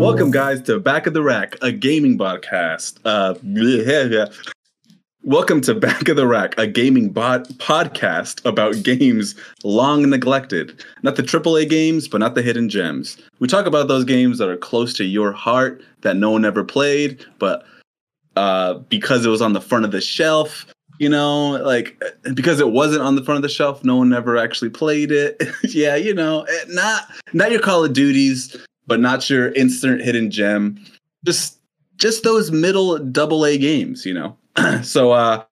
Welcome, guys, to Back of the Rack, a gaming podcast. Uh, yeah, yeah. Welcome to Back of the Rack, a gaming bot podcast about games long neglected. Not the AAA games, but not the hidden gems. We talk about those games that are close to your heart that no one ever played, but uh, because it was on the front of the shelf, you know, like because it wasn't on the front of the shelf, no one ever actually played it. yeah, you know, eh, not not your Call of Duties, but not your instant hidden gem. Just just those middle double A games, you know. so uh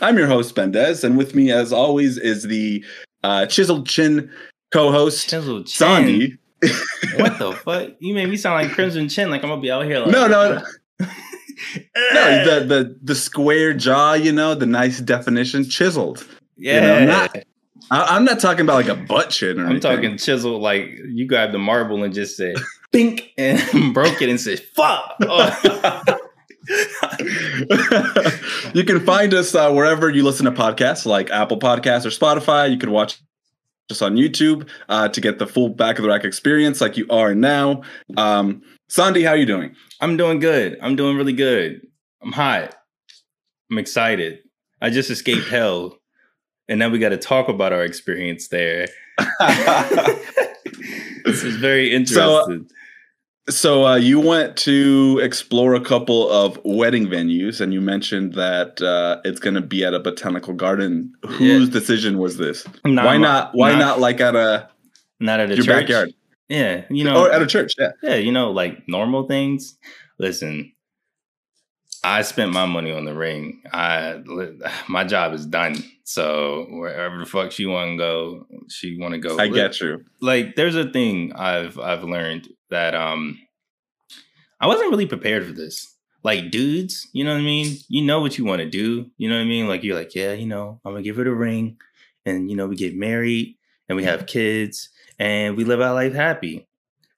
I'm your host, Bendez, and with me as always is the uh chiseled chin co-host Chiseled chin. Sandy. What the fuck? You made me sound like Crimson Chin, like I'm gonna be out here like No, no, no. No, the, the the square jaw, you know, the nice definition, chiseled. yeah. You know, not, I, I'm not talking about like a butt chin or I'm anything. talking chisel like you grabbed the marble and just said bink and broke it and said fuck. Oh. you can find us uh, wherever you listen to podcasts, like Apple Podcasts or Spotify. You can watch us on YouTube uh, to get the full back of the rack experience, like you are now. Um, Sandy, how you doing? I'm doing good. I'm doing really good. I'm hot. I'm excited. I just escaped hell. And now we got to talk about our experience there. This is very interesting. So uh, you went to explore a couple of wedding venues, and you mentioned that uh, it's going to be at a botanical garden. Whose Yeah. decision was this? Not why not? Why not- not, like at a Not at a your church. backyard Yeah, you know, or at a church? Yeah. yeah, you know, like normal things. Listen, I spent my money on the ring. I my job is done. So wherever the fuck she want to go, she want to go. I get you. Like, there's a thing I've I've learned that um, I wasn't really prepared for this. Like dudes, you know what I mean. You know what you want to do. You know what I mean. Like you're like, yeah, you know, I'm gonna give her the ring, and you know, we get married and we have kids and we live our life happy.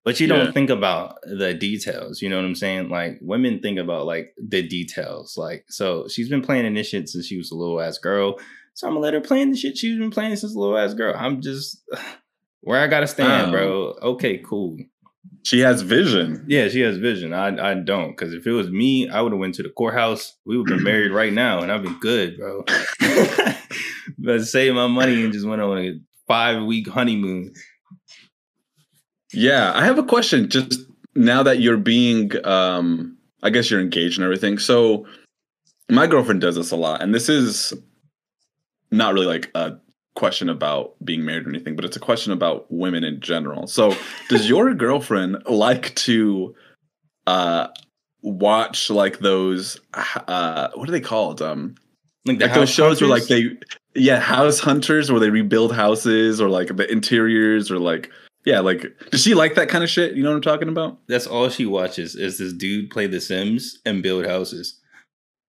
But you don't think about the details. You know what I'm saying? Like women think about like the details. Like so, she's been playing in this shit since she was a little ass girl. So I'm gonna let her play in the shit she's been playing since a little ass girl. I'm just where I gotta stand, Oh. bro. Okay, cool. She has vision. Yeah, she has vision. I I don't, because if it was me, I would have went to the courthouse. We would have been married right now, and i'd be good, bro. but save my money and just went on a five week honeymoon. Yeah, I have a question. Just now that you're being, um, I guess you're engaged and everything. So, my girlfriend does this a lot, and this is not really like a question about being married or anything, but it's a question about women in general. So, does your girlfriend like to uh, watch like those? Uh, what are they called? Um, Like, the like those shows where like they yeah house hunters where they rebuild houses or like the interiors or like yeah like does she like that kind of shit you know what i'm talking about That's all she watches is this dude play The Sims and build houses.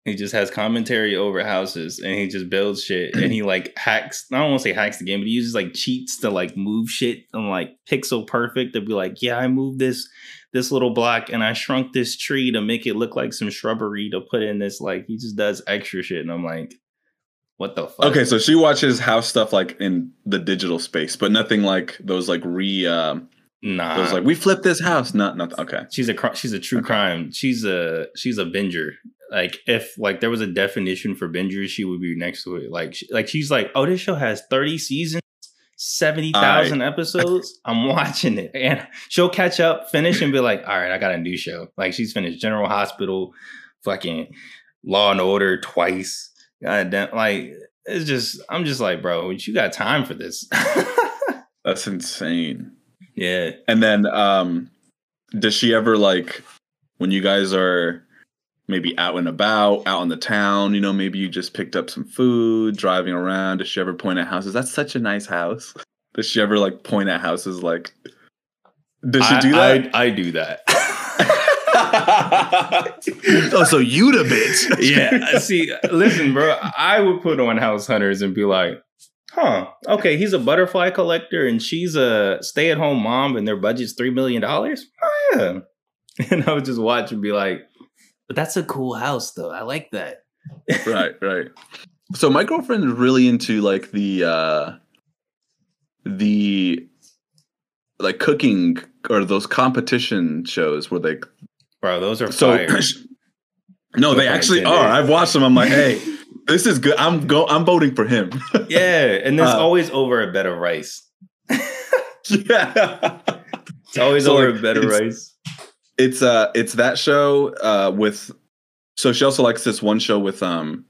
He just has commentary over houses and he just builds shit and he like hacks. I don't want to say hacks the game, but he uses like cheats to like move shit and like pixel perfect to be like, yeah, I moved this this little block and I shrunk this tree to make it look like some shrubbery to put in this. Like he just does extra shit and I'm like, what the fuck? okay so she watches house stuff like in the digital space but nothing like those like re um nah. those like we flipped this house not not okay She's a she's a true Okay. crime. She's a she's a binger. Like if like there was a definition for bingers, she would be next to it. Like she, like she's like, oh, this show has thirty seasons, seventy thousand episodes. I'm watching it, and she'll catch up, finish, and be like, all right, I got a new show. Like she's finished General Hospital, fucking Law and Order twice. God damn, like it's just I'm just like, bro, you got time for this? that's insane yeah. and then um does she ever like when you guys are maybe out and about out in the town you know maybe you just picked up some food driving around does she ever point at houses that's such a nice house does she ever like point at houses like does she I, do that I, I do that. oh so you the bitch yeah. See, listen, bro. I would put on House Hunters and be like, huh, okay, he's a butterfly collector and she's a stay at home mom and their budget's $3 million. Oh, yeah. And I would just watch and be like, but that's a cool house, though. I like that. right right so my girlfriend is really into like the uh the like cooking or those competition shows where they bro, those are so fire. no, they actually are. I've watched them. I'm like, hey, this is good. I'm go. I'm voting for him. yeah, and it's Uh, always over a bed of rice. yeah. It's always So, over like, a bed of rice. It's uh, it's that show uh with. So she also likes this one show with um.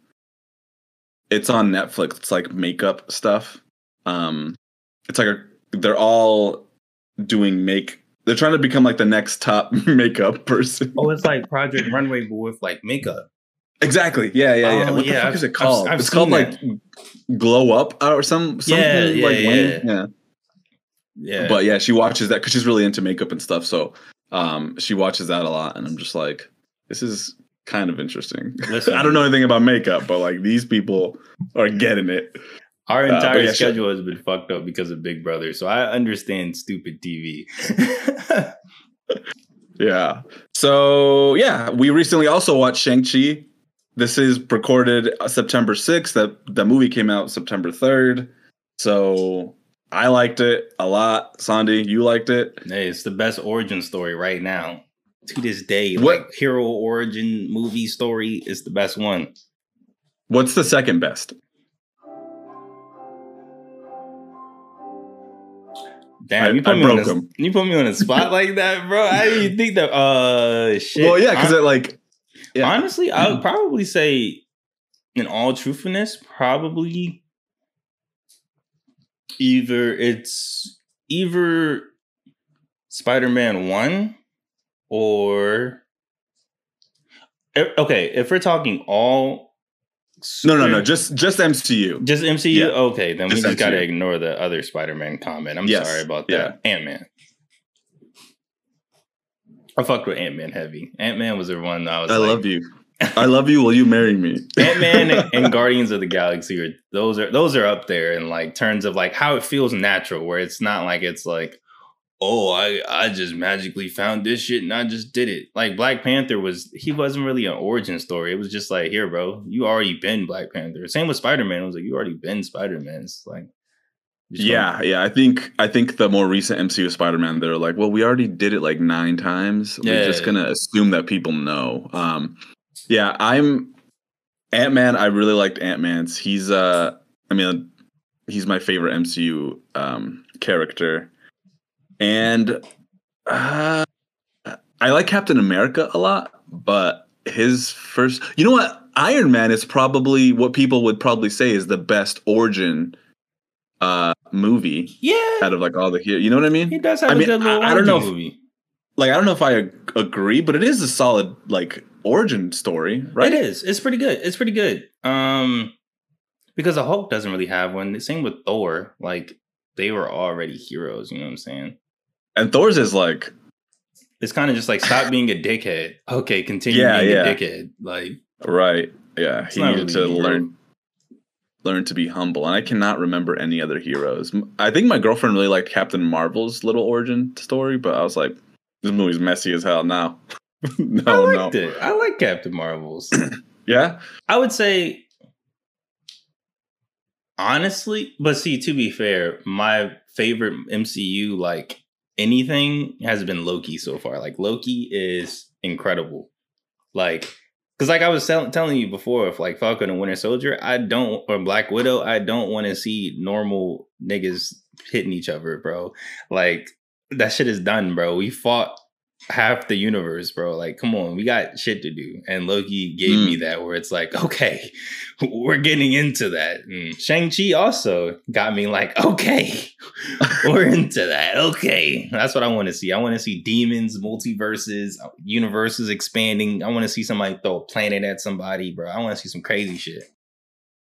It's on Netflix. It's like makeup stuff. Um, it's like a. They're all doing make. They're trying to become like the next top makeup person. Oh, it's like Project Runway, but with like makeup. Exactly. Yeah, yeah, yeah. Oh, what the yeah, fuck I've- is it I've- called? I've it's called seen like Glow Up or some something Yeah, yeah, like yeah. yeah. Yeah, But yeah, she watches that because she's really into makeup and stuff. So um, she watches that a lot, and I'm just like, this is kind of interesting. Listen. I don't know anything about makeup, but like these people are getting it. Our uh, entire yeah, sure. schedule has been fucked up because of Big Brother, so I understand stupid TV. Yeah. So yeah, we recently also watched Shang Chi. This is recorded uh, September 6th. That the movie came out September 3rd. So I liked it a lot. Sandy, you liked it. hey, it's the best origin story right now. To this day, What- like hero origin movie story is the best one. What's the second best? Damn, I- you put I me on broke a, 'em. you put me on a spot like that, bro. I didn't think that. Uh, shit. Well, yeah, because it like yeah. honestly, I would probably say, in all truthfulness, probably either it's either Spider-Man one or okay. If we're talking all, no, no, no, just just MCU. just MCU. Yeah. Okay, then Just we just got to ignore the other Spider-Man comment. I'm Yes. sorry about Yeah. that. Ant Man. I fucked with Ant Man heavy. Ant Man was the one I was. I like, love you. I love you. Will you marry me? Ant Man and Guardians of the Galaxy are those are those are up there in like terms of like how it feels natural, where it's not like it's like, oh, I I just magically found this shit and I just did it. Like Black Panther was he wasn't really an origin story. It was just like, here, bro, you already been Black Panther. Same with Spider Man. It was like you already been Spider Man. It's like you just Yeah, yeah. I think I think the more recent MCU Spider-Man, they're like, well, we already did it like nine times. We're Yeah. just gonna assume that people know. Um, yeah, I'm Ant Man. I really liked Ant Man's. He's uh, I mean, he's my favorite MCU um character, and uh, I like Captain America a lot, but his first, you know what, Iron Man is probably what people would probably say is the best origin uh movie yeah. out of like all the here. You know what I mean? He does have I a mean, I- I don't know origin if- movie. Like I don't know if I ag- agree, but it is a solid like origin story, right? It is. It's pretty good. It's pretty good. Um, because the Hulk doesn't really have one. The same with Thor. Like they were already heroes. You know what I'm saying? And Thor's is like, It's kind of just like stop being a dickhead. Okay, continue Yeah, being yeah. a dickhead. Like right, yeah. He needed really to hero. learn learn to be humble, and I cannot remember any other heroes. I think my girlfriend really liked Captain Marvel's little origin story, but I was like, this movie's messy as hell now. no, I no, liked it. I like Captain Marvels. yeah, I would say honestly, but see, to be fair, my favorite MCU like anything has been Loki so far. Like Loki is incredible. Like because like I was tell- telling you before, if like Falcon and Winter Soldier, I don't or Black Widow, I don't want to see normal niggas hitting each other, bro. Like that shit is done, bro. We fought half the universe, bro. Like, come on, we got shit to do. And Loki gave Mm. me that where it's like, okay, we're getting into that. And Shang-Chi also got me like, okay, we're into that. Okay. That's what I want to see. I want to see demons, multiverses, universes expanding. I want to see somebody throw a planet at somebody, bro. I want to see some crazy shit.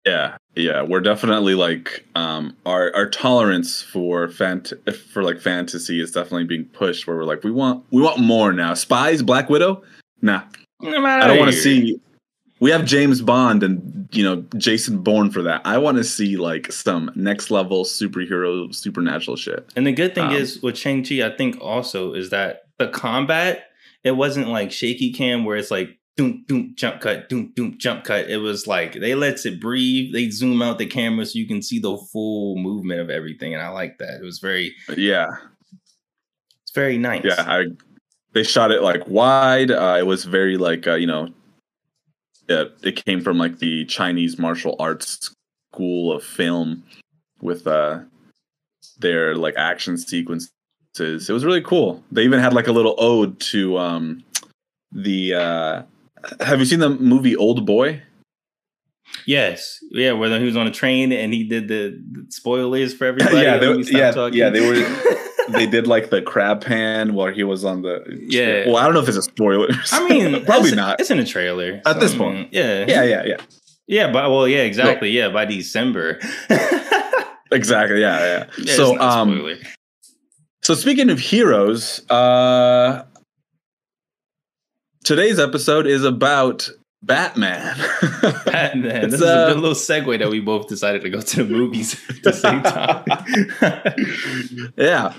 yeah, yeah. We're definitely like um our our tolerance for fant for like fantasy is definitely being pushed. Where we're like, we want we want more now. Spies, Black Widow, nah. I don't want to see. We have James Bond and you know Jason Bourne for that. I want to see like some next level superhero supernatural shit. And the good thing Um, is with Shang-Chi, I think also is that the combat, it wasn't like shaky cam where it's like doom doom jump cut, doom doom jump cut. It was like they lets it breathe. They zoom out the camera so you can see the full movement of everything. And I like that. It was very Yeah, it's very nice. Yeah, I, they shot it like wide. Uh, it was very like uh, you know, it, it came from like the Chinese martial arts school of film with uh their like action sequences. It was really cool. They even had like a little ode to um the uh have you seen the movie Old Boy? Yes, yeah, where he was on a train and he did the, the spoilers for everybody. yeah, they, when he stopped yeah, talking. yeah, they were they did like the crab pan while he was on the Yeah. Well, I don't know if it's a spoiler. I mean, probably it's- not. It's in a trailer At this I point. mean, Yeah, Yeah, yeah, yeah. yeah. But well, yeah, exactly. Yeah, by December. Exactly. Yeah, yeah. it's so um. So speaking of heroes, uh today's episode is about Batman. Batman. This is a uh, good little segue that we both decided to go to the movies at the same time. yeah.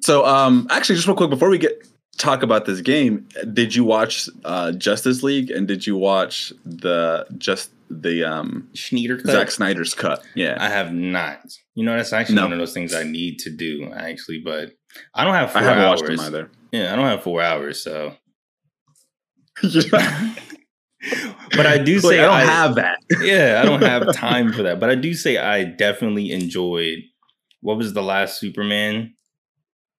So um actually just real quick before we get talk about this game, did you watch uh Justice League and did you watch the just the um Schneider cut. Zack Snyder's cut? Yeah. I have not. You know, that's actually No. one of those things I need to do, actually, but I don't have I four haven't hours. watched them either. Yeah, I don't have four hours, so. But I do say I don't I- have that. yeah, I don't have time for that. But I do say I definitely enjoyed what was the last Superman?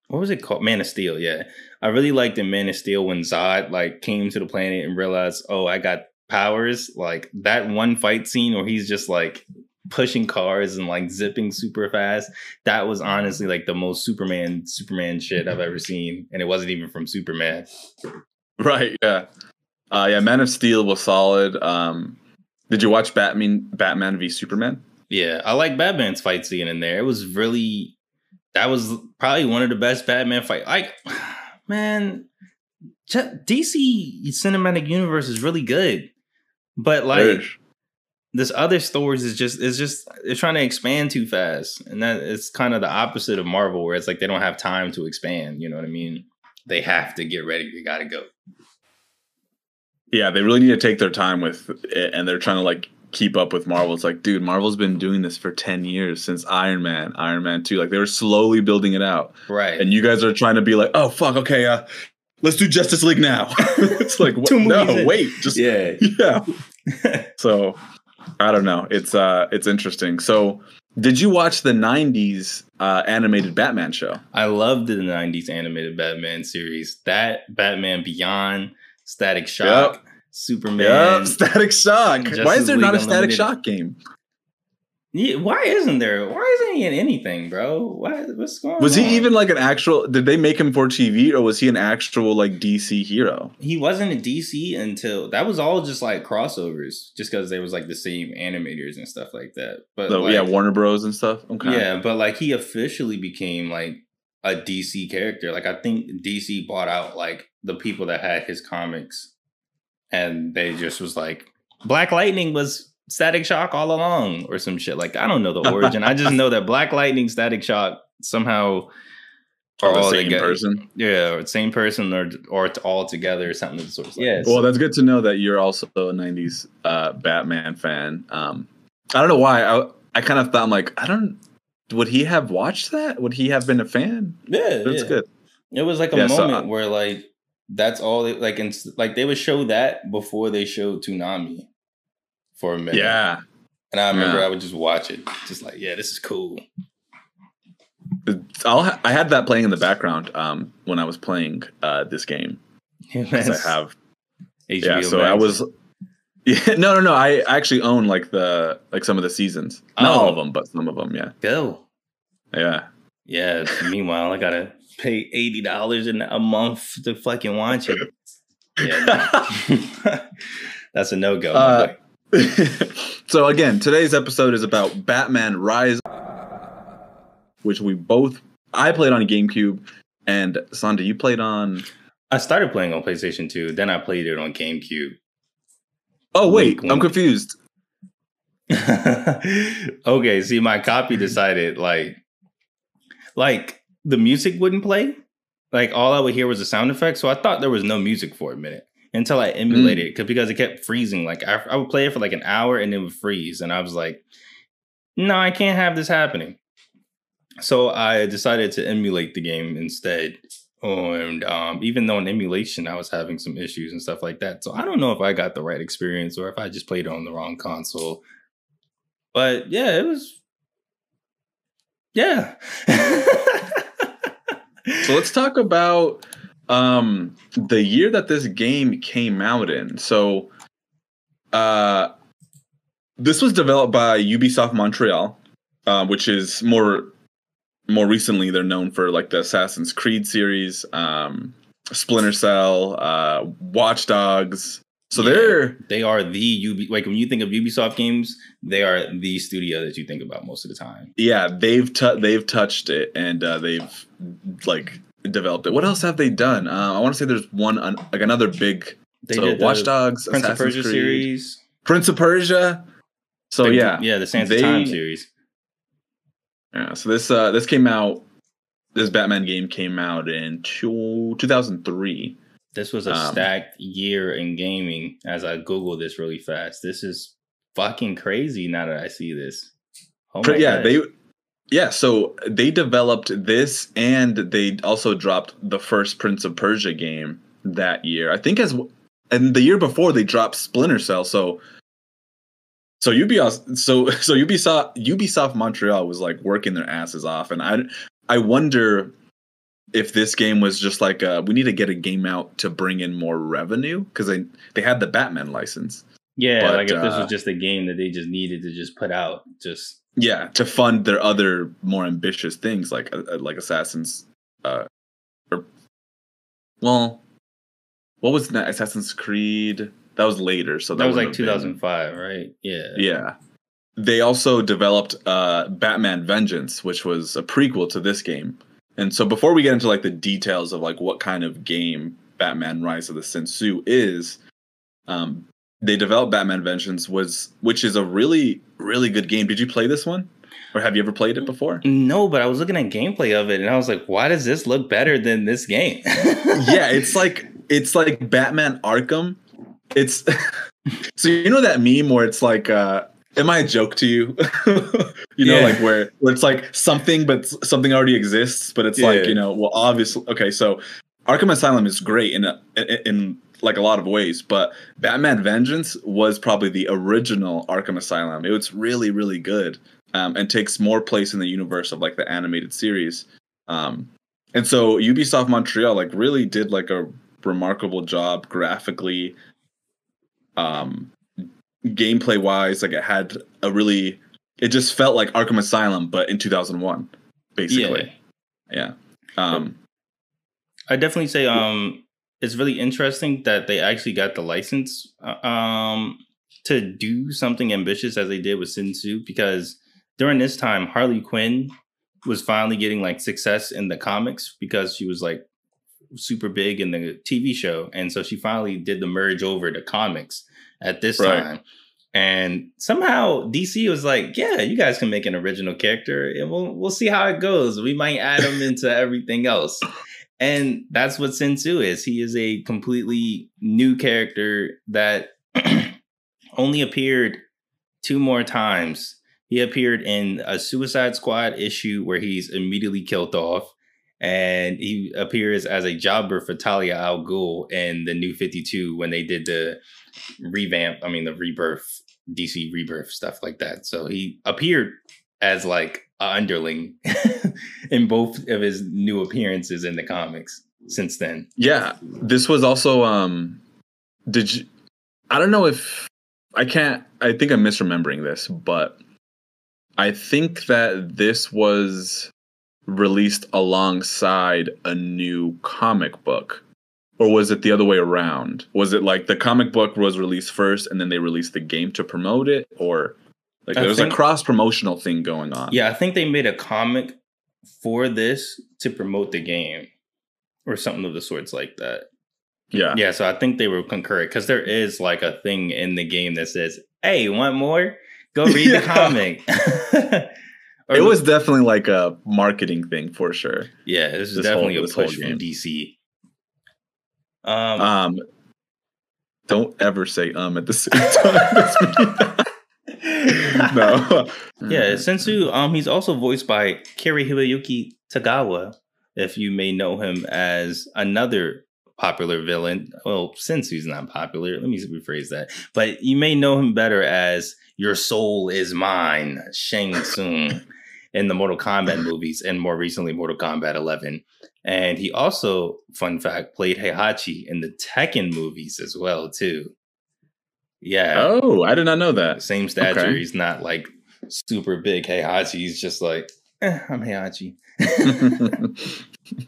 What was it called? Man of Steel, yeah. I really liked in Man of Steel when Zod like came to the planet and realized, oh, I got powers. Like that one fight scene where he's just like pushing cars and like zipping super fast. That was honestly like the most Superman Superman shit I've ever seen. And it wasn't even from Superman. Right. Yeah. Uh, yeah. Man of Steel was solid. Um, did you watch Batman? Batman v Superman? Yeah, I like Batman's fight scene in there. It was really that was probably one of the best Batman fight. Like, man, DC cinematic universe is really good, but like Ish. this other stories is just is just they're trying to expand too fast, and that it's kind of the opposite of Marvel, where it's like they don't have time to expand. You know what I mean? They have to get ready. You got to go. Yeah, they really need to take their time with it, and they're trying to like keep up with Marvel. It's like, dude, Marvel's been doing this for ten years since Iron Man, Iron Man Two. Like they were slowly building it out, Right. and you guys are trying to be like, oh fuck, okay, uh, let's do Justice League now. it's like, what? No, in. wait, just yeah. yeah. so I don't know. It's uh, it's interesting. So. Did you watch the '90s uh, animated Batman show? I loved the '90s animated Batman series. That Batman Beyond, Static Shock, Superman. Yeah, Static Shock. Why is there not a League Static Shock game? Yeah, why isn't there? Why isn't he in anything, bro? Why, what's going on? Was he even like an actual? Did they make him for TV, or was he an actual like DC hero? He wasn't a DC until that was all just like crossovers, just because there was like the same animators and stuff like that. But So, like, yeah, Warner Bros. and stuff. Okay. Yeah, but like he officially became like a DC character. Like I think DC bought out like the people that had his comics, and they just was like Black Lightning was Static Shock all along, or some shit. Like I don't know the origin. I just know that Black Lightning, Static Shock somehow Or the all same together. person. Yeah, or same person, or or it's all together, or something of the sort. Yeah. Well, that's good to know that you're also a '90s uh, Batman fan. Um, I don't know why. I I kind of thought I'm like I don't. Would he have watched that? Would he have been a fan? yeah, That's yeah. good. It was like a Yeah, so, moment uh, where like that's all they like and like they would show that before they showed Toonami for a minute. Yeah. And I remember Yeah. I would just watch it, just like, yeah, this is cool. I'll ha- I had that playing in the background um, when I was playing uh, this game. 'cause I have HBO yeah so i was yeah, no no no i actually own like the like some of the seasons not Oh. all of them but some of them yeah go. yeah Yeah. meanwhile, I gotta pay eighty dollars in a month to fucking watch it. Yeah, that's a no go. Uh, so again today's episode is about batman rise which we both i played on gamecube and Sandy, you played on I started playing on PlayStation 2, then I played it on GameCube. oh wait Wink, i'm confused okay, see, my copy decided like, like the music wouldn't play. Like all I would hear was the sound effects, so I thought there was no music for a minute until I emulated it 'cause- because it kept freezing. Like I, I would play it for like an hour and it would freeze, and I was like, "No, I can't have this happening." So I decided to emulate the game instead, and um, even though in emulation I was having some issues and stuff like that. So I don't know if I got the right experience or if I just played it on the wrong console. But yeah, it was. Yeah. so let's talk about um, the year that this game came out in. So, uh, this was developed by Ubisoft Montreal, uh, which is more more recently they're known for like the Assassin's Creed series, um, Splinter Cell, uh, Watch Dogs. So yeah, they're they are the UB like when you think of Ubisoft games, they are the studio that you think about most of the time. Yeah, they've t- they've touched it and uh, they've like developed it. What else have they done? Uh, I want to say there's one uh, like another big. They so did Watch Dogs, Prince Assassin's of Persia Creed, series, Prince of Persia. So the, yeah, yeah, the Sands of Time series. Yeah, so this uh this came out. This Batman game came out in two, 2003. This was a um, stacked year in gaming. As I Google this really fast, this is fucking crazy. Now that I see this, oh yeah, they yeah, so they developed this and they also dropped the first Prince of Persia game that year. I think as and the year before they dropped Splinter Cell. So so Ubisoft so so Ubisoft Ubisoft Montreal was like working their asses off and I I wonder if this game was just like uh, we need to get a game out to bring in more revenue because they they had the Batman license. Yeah, but, like if uh, this was uh, just a game that they just needed to just put out, just yeah, to fund their other more ambitious things like uh, uh, like Assassin's, uh, or well, what was that? Assassin's Creed. That was later, so that, that was like 2005, been. right? Yeah, yeah. They also developed uh, Batman Vengeance, which was a prequel to this game. And so, before we get into like the details of like what kind of game Batman Rise of the Sin Tzu is, um, they developed Batman Vengeance was which is a really really good game. Did you play this one? Or have you ever played it before? No, but I was looking at gameplay of it and I was like, why does this look better than this game? yeah, it's like it's like Batman Arkham. It's so you know that meme where it's like uh am I a joke to you? you know, yeah. like where, where it's like something, but something already exists, but it's yeah. like, you know, well, obviously, okay, so Arkham Asylum is great in a, in like a lot of ways, but Batman Vengeance was probably the original Arkham Asylum. It was really, really good, um, and takes more place in the universe of like the animated series. Um, and so Ubisoft Montreal like really did like a remarkable job graphically, um, gameplay wise. Like it had a really, it just felt like Arkham Asylum, but in 2001, basically. Yeah. yeah. Um, I definitely say um it's really interesting that they actually got the license uh, um, to do something ambitious as they did with Sin Tzu because during this time Harley Quinn was finally getting like success in the comics because she was like super big in the TV show and so she finally did the merge over to comics at this right. time and somehow DC was like, "Yeah, you guys can make an original character, and we'll we'll see how it goes. We might add them into everything else." And that's what Sin Tzu is. He is a completely new character that only appeared two more times. He appeared in a Suicide Squad issue where he's immediately killed off. And he appears as a jobber for Talia al Ghul in the new 52 when they did the revamp, I mean, the rebirth, DC rebirth, stuff like that. So he appeared as like a underling in both of his new appearances in the comics since then. Yeah, this was also um did you I don't know if I can't I think I'm misremembering this, but I think that this was released alongside a new comic book or was it the other way around? Was it like the comic book was released first and then they released the game to promote it or like there was a cross promotional thing going on. Yeah, I think they made a comic for this to promote the game or something of the sorts like that. Yeah. Yeah, so I think they were concurrent because there is like a thing in the game that says, Hey, want more? Go read the comic. it was definitely like a marketing thing for sure. Yeah, this is definitely whole, a push from DC. Um, um, don't ever say um at the same time. no. yeah, Sin Tzu, um, he's also voiced by Cary Hiroyuki Tagawa, if you may know him as another popular villain. Well, since he's not popular, let me rephrase that. But you may know him better as Your Soul is Mine, Shang Tsung, in the Mortal Kombat movies, and more recently, Mortal Kombat 11. And he also, fun fact, played Heihachi in the Tekken movies as well, too. Yeah. Oh, I did not know that. Same stature. Okay. He's not like super big Heihachi. He's just like, eh, I'm Heihachi.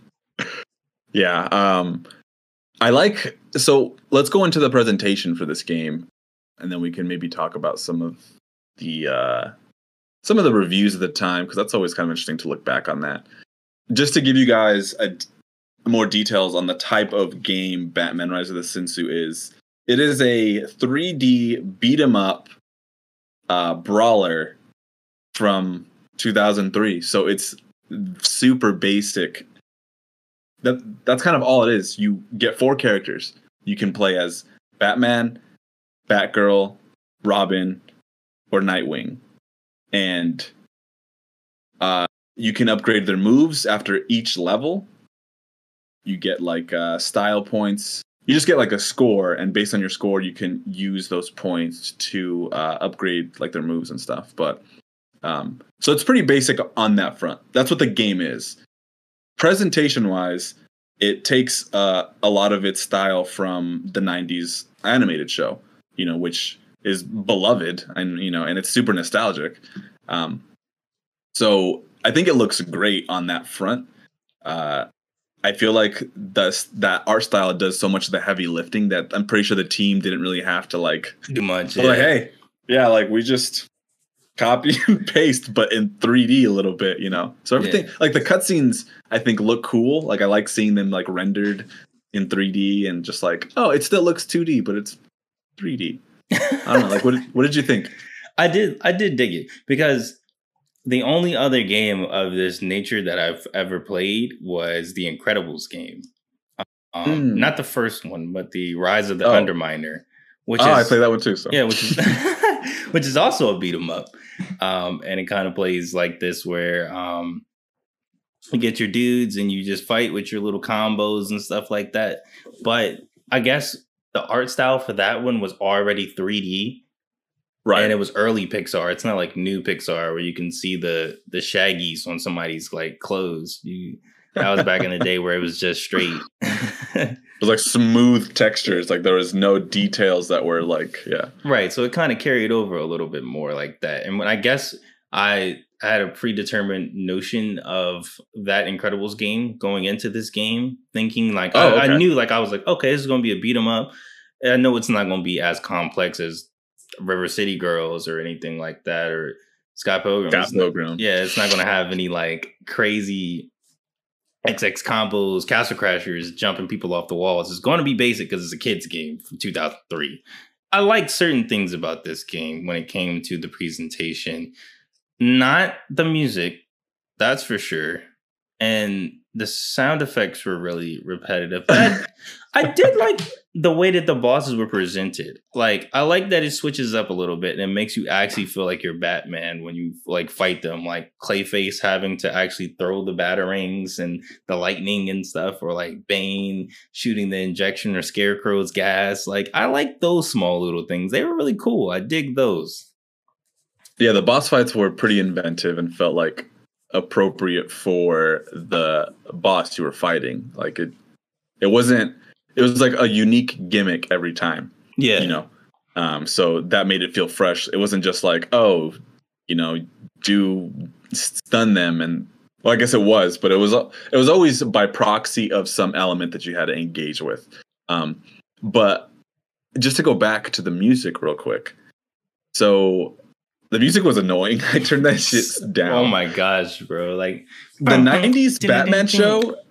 yeah. Um, I like so let's go into the presentation for this game and then we can maybe talk about some of the uh some of the reviews at the time because that's always kind of interesting to look back on that. Just to give you guys a, more details on the type of game Batman Rise of the Sin Tzu is. It is a 3D beat 'em up uh, brawler from 2003. So it's super basic that that's kind of all it is. You get four characters. You can play as Batman, Batgirl, Robin, or Nightwing, and uh, you can upgrade their moves after each level. You get like uh, style points. You just get like a score, and based on your score, you can use those points to uh, upgrade like their moves and stuff. But um, so it's pretty basic on that front. That's what the game is presentation wise, it takes uh, a lot of its style from the 90s animated show, you know, which is beloved and, you know, and it's super nostalgic. Um, so I think it looks great on that front. Uh, I feel like this, that art style does so much of the heavy lifting that I'm pretty sure the team didn't really have to like do much. Yeah. Like, hey, yeah, like we just copy and paste, but in 3D a little bit, you know. So everything yeah. like the cutscenes, I think look cool. Like I like seeing them like rendered in 3D and just like, oh, it still looks 2D, but it's 3D. I don't know. Like, what did, what did you think? I did I did dig it because the only other game of this nature that I've ever played was the Incredibles game. Um, mm. Not the first one, but the Rise of the oh. Underminer. Which oh, is, I played that one too. So yeah, which is which is also a beat 'em up. Um, and it kind of plays like this where um, you get your dudes and you just fight with your little combos and stuff like that. But I guess the art style for that one was already 3D. Right. And it was early Pixar. It's not like new Pixar where you can see the the shaggies on somebody's like clothes. You that was back in the day where it was just straight. it was like smooth textures. Like there was no details that were like, yeah. Right. So it kind of carried over a little bit more like that. And when I guess I had a predetermined notion of that Incredibles game going into this game, thinking like oh, I, okay. I, knew like I was like, okay, this is gonna be a beat 'em up. And I know it's not gonna be as complex as River City Girls or anything like that or Scott Pilgrim. Scott Pilgrim. Yeah, it's not gonna have any like crazy XX combos, castle crashers, jumping people off the walls. It's going to be basic because it's a kids game from 2003. I like certain things about this game when it came to the presentation. Not the music, that's for sure. And the sound effects were really repetitive. But I did like the way that the bosses were presented. Like I like that it switches up a little bit and it makes you actually feel like you're Batman when you like fight them. Like Clayface having to actually throw the batarangs and the lightning and stuff, or like Bane shooting the injection or Scarecrow's gas. Like I like those small little things. They were really cool. I dig those. Yeah, the boss fights were pretty inventive and felt like appropriate for the boss you were fighting. Like it it wasn't it was like a unique gimmick every time. Yeah. You know. Um so that made it feel fresh. It wasn't just like, oh, you know, do stun them and well, I guess it was, but it was it was always by proxy of some element that you had to engage with. Um but just to go back to the music real quick. So the music was annoying. I turned that shit down. Oh my gosh, bro! Like the '90s Batman show.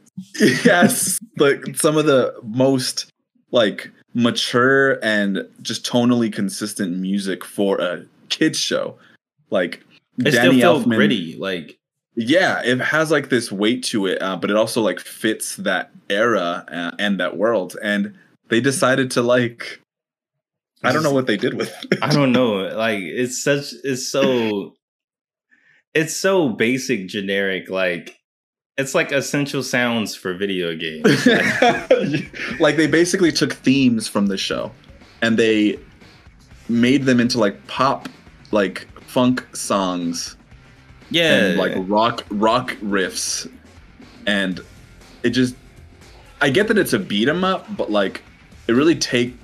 Yes, like some of the most like mature and just tonally consistent music for a kids show. Like it Danny still Elfman, gritty. Like yeah, it has like this weight to it, uh, but it also like fits that era uh, and that world. And they decided to like I don't know what they did with it. I don't know. Like it's such it's so it's so basic generic like it's like essential sounds for video games. like they basically took themes from the show and they made them into like pop like funk songs yeah, and like rock rock riffs and it just i get that it's a beat 'em up but like it really take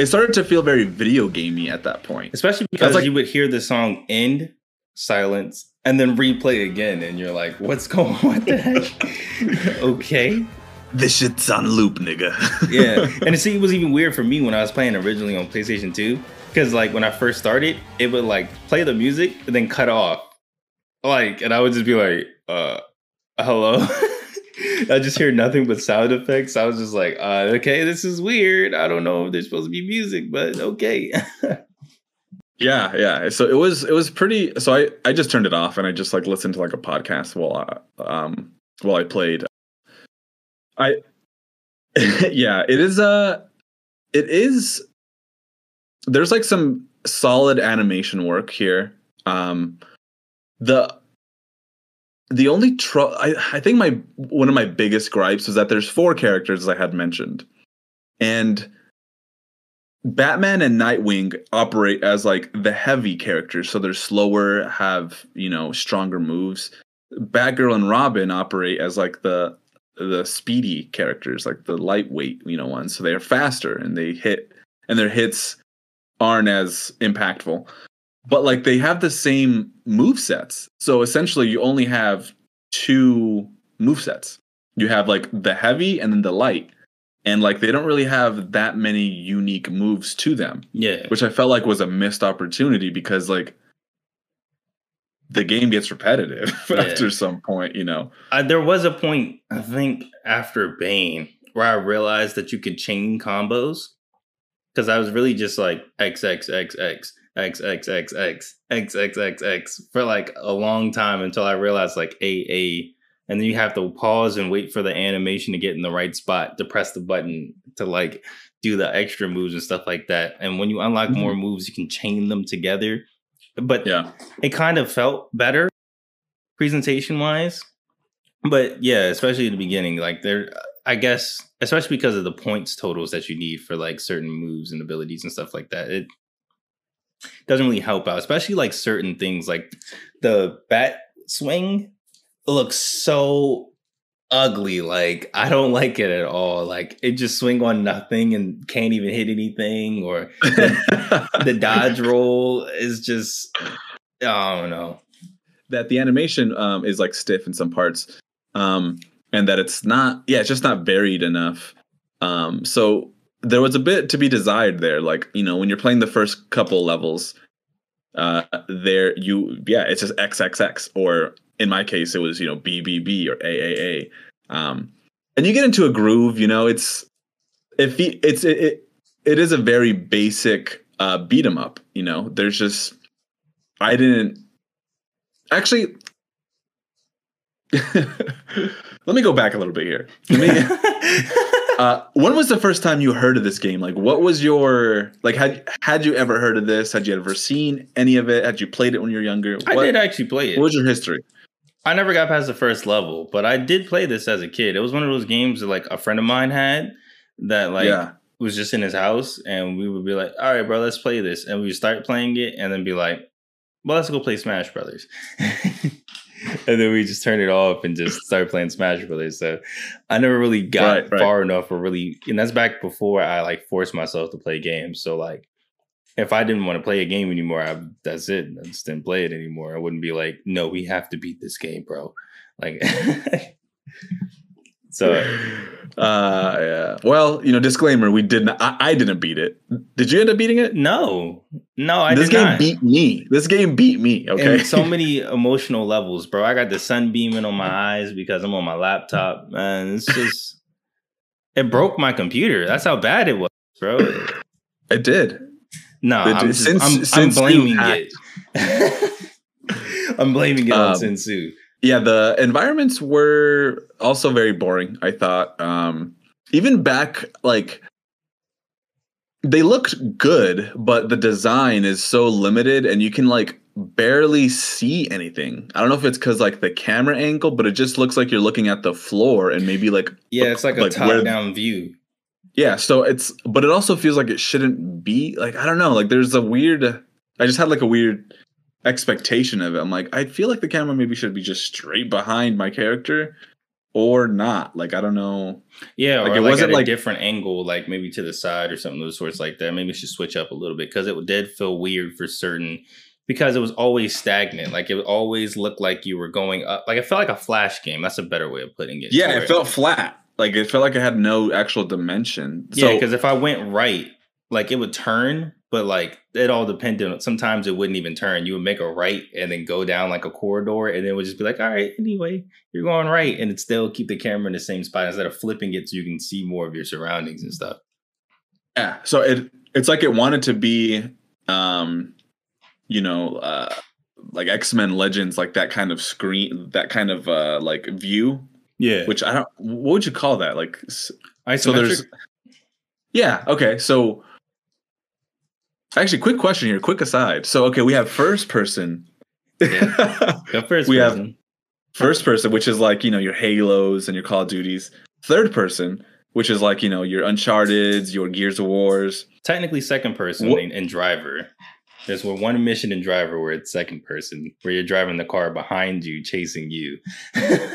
it started to feel very video gamey at that point especially because like- you would hear the song end, silence, and then replay again, and you're like, "What's going? on? What the heck?" okay, this shit's on loop nigga yeah. And see, it was even weird for me when I was playing originally on PlayStation Two, because like when I first started, it would like play the music and then cut off, like, and I would just be like, "Uh, hello." I just hear nothing but sound effects. I was just like, uh, okay, this is weird. I don't know if there's supposed to be music, but okay. yeah yeah so it was it was pretty so i i just turned it off and i just like listened to like a podcast while i um while i played i yeah it is uh it is there's like some solid animation work here um the the only tro I, I think my one of my biggest gripes was that there's four characters i had mentioned. And batman and nightwing operate as like the heavy characters so they're slower have you know stronger moves. Batgirl and robin operate as like the the speedy characters like the lightweight you know ones. So they're faster and they hit and their hits aren't as impactful but like they have the same move sets so essentially you only have two move sets you have like the heavy and then the light and like they don't really have that many unique moves to them yeah. which i felt like was a missed opportunity because like the game gets repetitive Yeah. after some point you know Uh, there was a point, I think, after Bane, where I realized that you could chain combos. Because I was really just like XXXX, XXXX, XXXX for like a long time until I realized like AA. And then you have to pause and wait for the animation to get in the right spot to press the button to like do the extra moves and stuff like that. And when you unlock mm-hmm. more moves, you can chain them together. But yeah it kind of felt better presentation wise but yeah especially in the beginning like there i guess especially because of the points totals that you need for like certain moves and abilities and stuff like that it doesn't really help out especially like certain things like the bat swing looks so ugly like i don't like it at all like it just swing on nothing and can't even hit anything or the dodge roll is just I don't know. that the animation um, is like stiff in some parts um, and that it's not yeah it's just not varied enough um, so there was a bit to be desired there like you know when you're playing the first couple levels uh, there you yeah it's just xxx or in my case it was you know bbb or aaa um, and you get into a groove you know it's if it's it, it it is a very basic uh beat 'em up you know? There's just i didn't actually let me go back a little bit here. Let me- uh, when was the first time you heard of this game like what was your like had had you ever heard of this had you ever seen any of it had you played it when you were younger I what, did actually play it. what was your history I never got past the first level, but I did play this as a kid. It was one of those games that like a friend of mine had that like yeah was just in his house and we would be like, all right, bro, let's play this. And we would start playing it and then be like, well, let's go play Smash Brothers. and then we just turn it off and just start playing Smash Brothers. So I never really got Right, right. far enough or really, and that's back before I like forced myself to play games. So like, if I didn't want to play a game anymore, I, that's it. I just didn't play it anymore. I wouldn't be like, no, we have to beat this game, bro. Like, so uh yeah well you know disclaimer we didn't I, I didn't beat it did you end up beating it no, no, I this game not. beat me this game beat me okay And so many emotional levels, bro. I got the sun beaming on my eyes because I'm on my laptop. Man, it's just it broke my computer. That's how bad it was, bro. it did No, It I'm, did. just, Since- I'm, I'm blaming it. I'm blaming it on Um, Sin Tzu. Yeah the environments were also very boring i thought um even back like they looked good but the design is so limited and you can like barely see anything. I don't know if it's because like the camera angle, but it just looks like you're looking at the floor and maybe like Yeah, it's like a Like, where- top down view. yeah. So it's but it also feels like it shouldn't be like I don't know. Like there's a weird. I just had like a weird expectation of it. I'm like I feel like the camera maybe should be just straight behind my character or not. Like I don't know. Yeah, Like, it like wasn't like- different angle, like maybe to the side or something of those sorts like that. Maybe it should switch up a little bit because it did feel weird for certain because it was always stagnant. Like it always looked like you were going up. Like it felt like a flash game. That's a better way of putting it. Yeah, it felt flat. Like it felt like it had no actual dimension. So yeah, because if I went right, like it would turn, but like it all depended on sometimes it wouldn't even turn. You would make a right and then go down like a corridor, and then it would just be like, all right, anyway, you're going right, and it still keep the camera in the same spot instead of flipping it so you can see more of your surroundings and stuff. Yeah. So it it's like it wanted to be um you know, uh like X-Men Legends like that kind of screen that kind of uh like view, Yeah, which I don't what would you call that? Like isometric. so there's Yeah, okay. So actually quick question here, quick aside. So okay, we have first person. Go first. we have- first person, which is like, you know, your Halos and your Call of Duties. Third person, which is like, you know, your Uncharted, your Gears of Wars. technically second person in, in driver. There's one- one mission in driver where it's second person, where you're driving the car behind you, chasing you.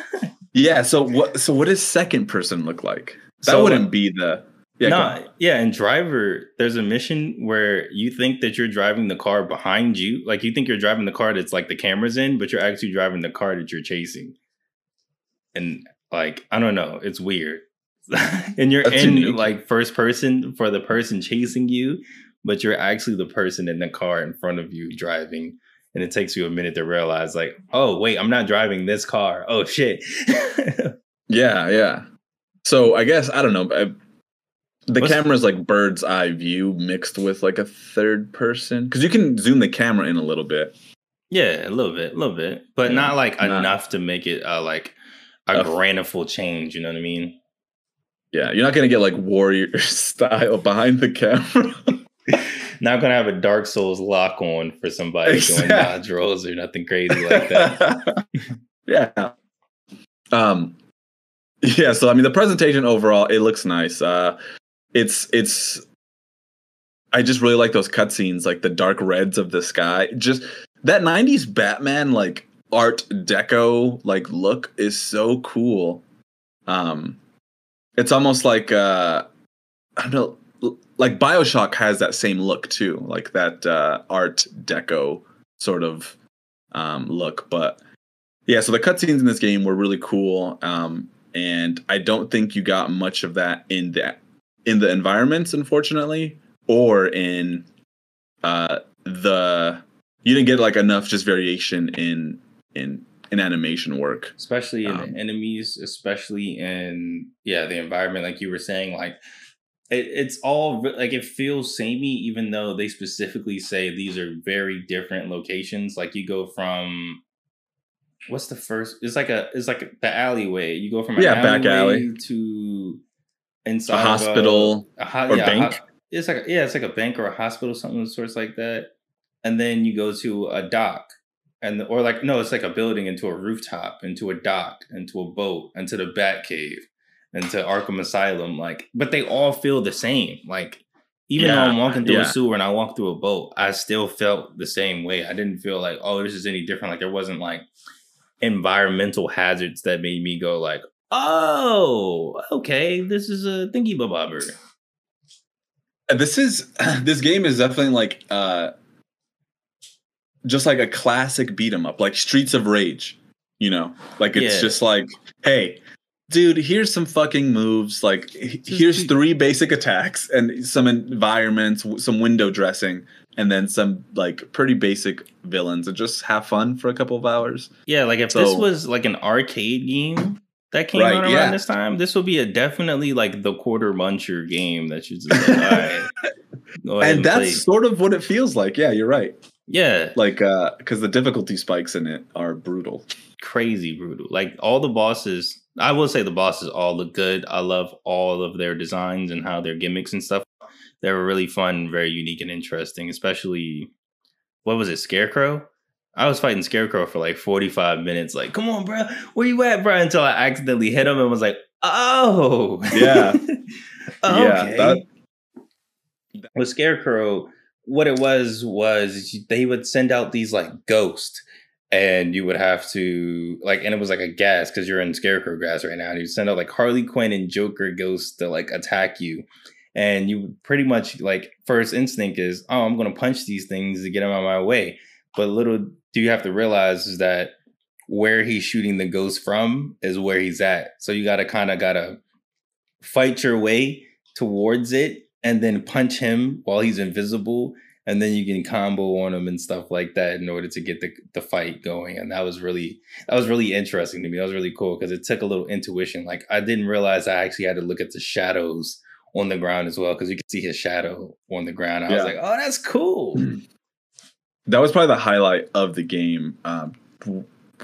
Yeah, so what so what does second person look like? That So, wouldn't be the yeah, yeah, in Driver, there's a mission where you think that you're driving the car behind you. Like you think you're driving the car that's like the camera's in, but you're actually driving the car that you're chasing. And like, I don't know, it's weird. and you're That's in unique. like first person for the person chasing you, but you're actually the person in the car in front of you driving. And it takes you a minute to realize, like, oh wait, I'm not driving this car. Oh shit. Yeah, yeah. So I guess I don't know. I, the What's- camera's like bird's eye view mixed with like a third person because you can zoom the camera in a little bit. Yeah, a little bit, a little bit, but Yeah, not like not- enough to make it uh, like a grandiful change. You know what I mean? Yeah, you're not gonna get like warrior style behind the camera. Not gonna have a Dark Souls lock on for somebody doing Exact- dodge rolls or nothing crazy like that. yeah. Um. Yeah. So I mean, the presentation overall, it looks nice. Uh, it's it's. I just really like those cutscenes, like the dark reds of the sky. Just that '90s Batman like Art Deco like look is so cool. Um, it's almost like uh, I don't know, like Bioshock has that same look too, like that uh, Art Deco sort of um, look. But yeah, so the cutscenes in this game were really cool, um, and I don't think you got much of that in that in the environments, unfortunately, or in uh, the you didn't get like enough just variation in in in animation work. especially in Um, enemies, especially in yeah the environment, like you were saying, like it, it's all like it feels samey, even though they specifically say these are very different locations. Like you go from what's the first? It's like a it's like the alleyway. You go from Yeah, back alley. to inside of hospital a, ho- or yeah, a ho- bank. it's like a, yeah, it's like a bank or a hospital, something of the sorts like that. And then you go to a dock, and or like no, it's like a building into a rooftop, into a dock, into a boat, into the Bat Cave, into Arkham Asylum. Like, but they all feel the same. Like, even though I'm walking through yeah. a sewer and I walk through a boat, I still felt the same way. I didn't feel like oh, this is any different. Like there wasn't like environmental hazards that made me go like, oh, okay, this is a thingy bobber. Uh, this is this game is definitely like uh just like a classic beat 'em up like streets of rage you know like it's Yeah. just like hey dude here's some fucking moves like here's three basic attacks and some environments some window dressing and then some like pretty basic villains and just have fun for a couple of hours Yeah, like if this was like an arcade game that came Right, out around yeah. this time, this will be a definitely like the quarter muncher game that you just like, all right, go ahead and and, that's play. sort of what it feels like yeah you're right Yeah, like uh because the difficulty spikes in it are brutal crazy brutal. Like all the bosses, I will say the bosses all look good. I love all of their designs and how their gimmicks and stuff. They were really fun, very unique and interesting. Especially, what was it, Scarecrow? I was fighting Scarecrow for like 45 minutes. Like, come on, bro, where you at, bro? Until I accidentally hit him and was like, oh, Yeah. okay. Yeah, that- With Scarecrow, what it was was they would send out these like ghosts, and you would have to like, and it was like a gas because you're in Scarecrow gas right now. And you send out like Harley Quinn and Joker ghosts to like attack you, and you pretty much like first instinct is, oh, I'm gonna punch these things to get them out of my way. But little do you have to realize is that where he's shooting the ghost from is where he's at. So you gotta kind of gotta fight your way towards it and then punch him while he's invisible and then you can combo on him and stuff like that in order to get the, the fight going. And that was really that was really interesting to me. That was really cool because it took a little intuition. Like i didn't realize i actually had to look at the shadows on the ground as well because you can see his shadow on the ground. I Yeah. was like oh that's cool hmm. That was probably the highlight of the game um,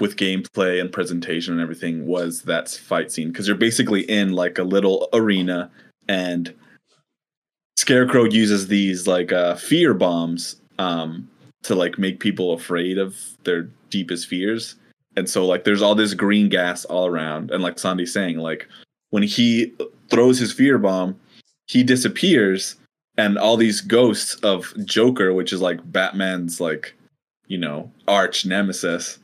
with gameplay and presentation and everything was that fight scene because you're basically in like a little arena and scarecrow uses these like uh, fear bombs um, to like make people afraid of their deepest fears. And so like there's all this green gas all around. And like sandy's saying like when he throws his fear bomb he disappears and all these ghosts of Joker, which is like Batman's like, you know, arch nemesis,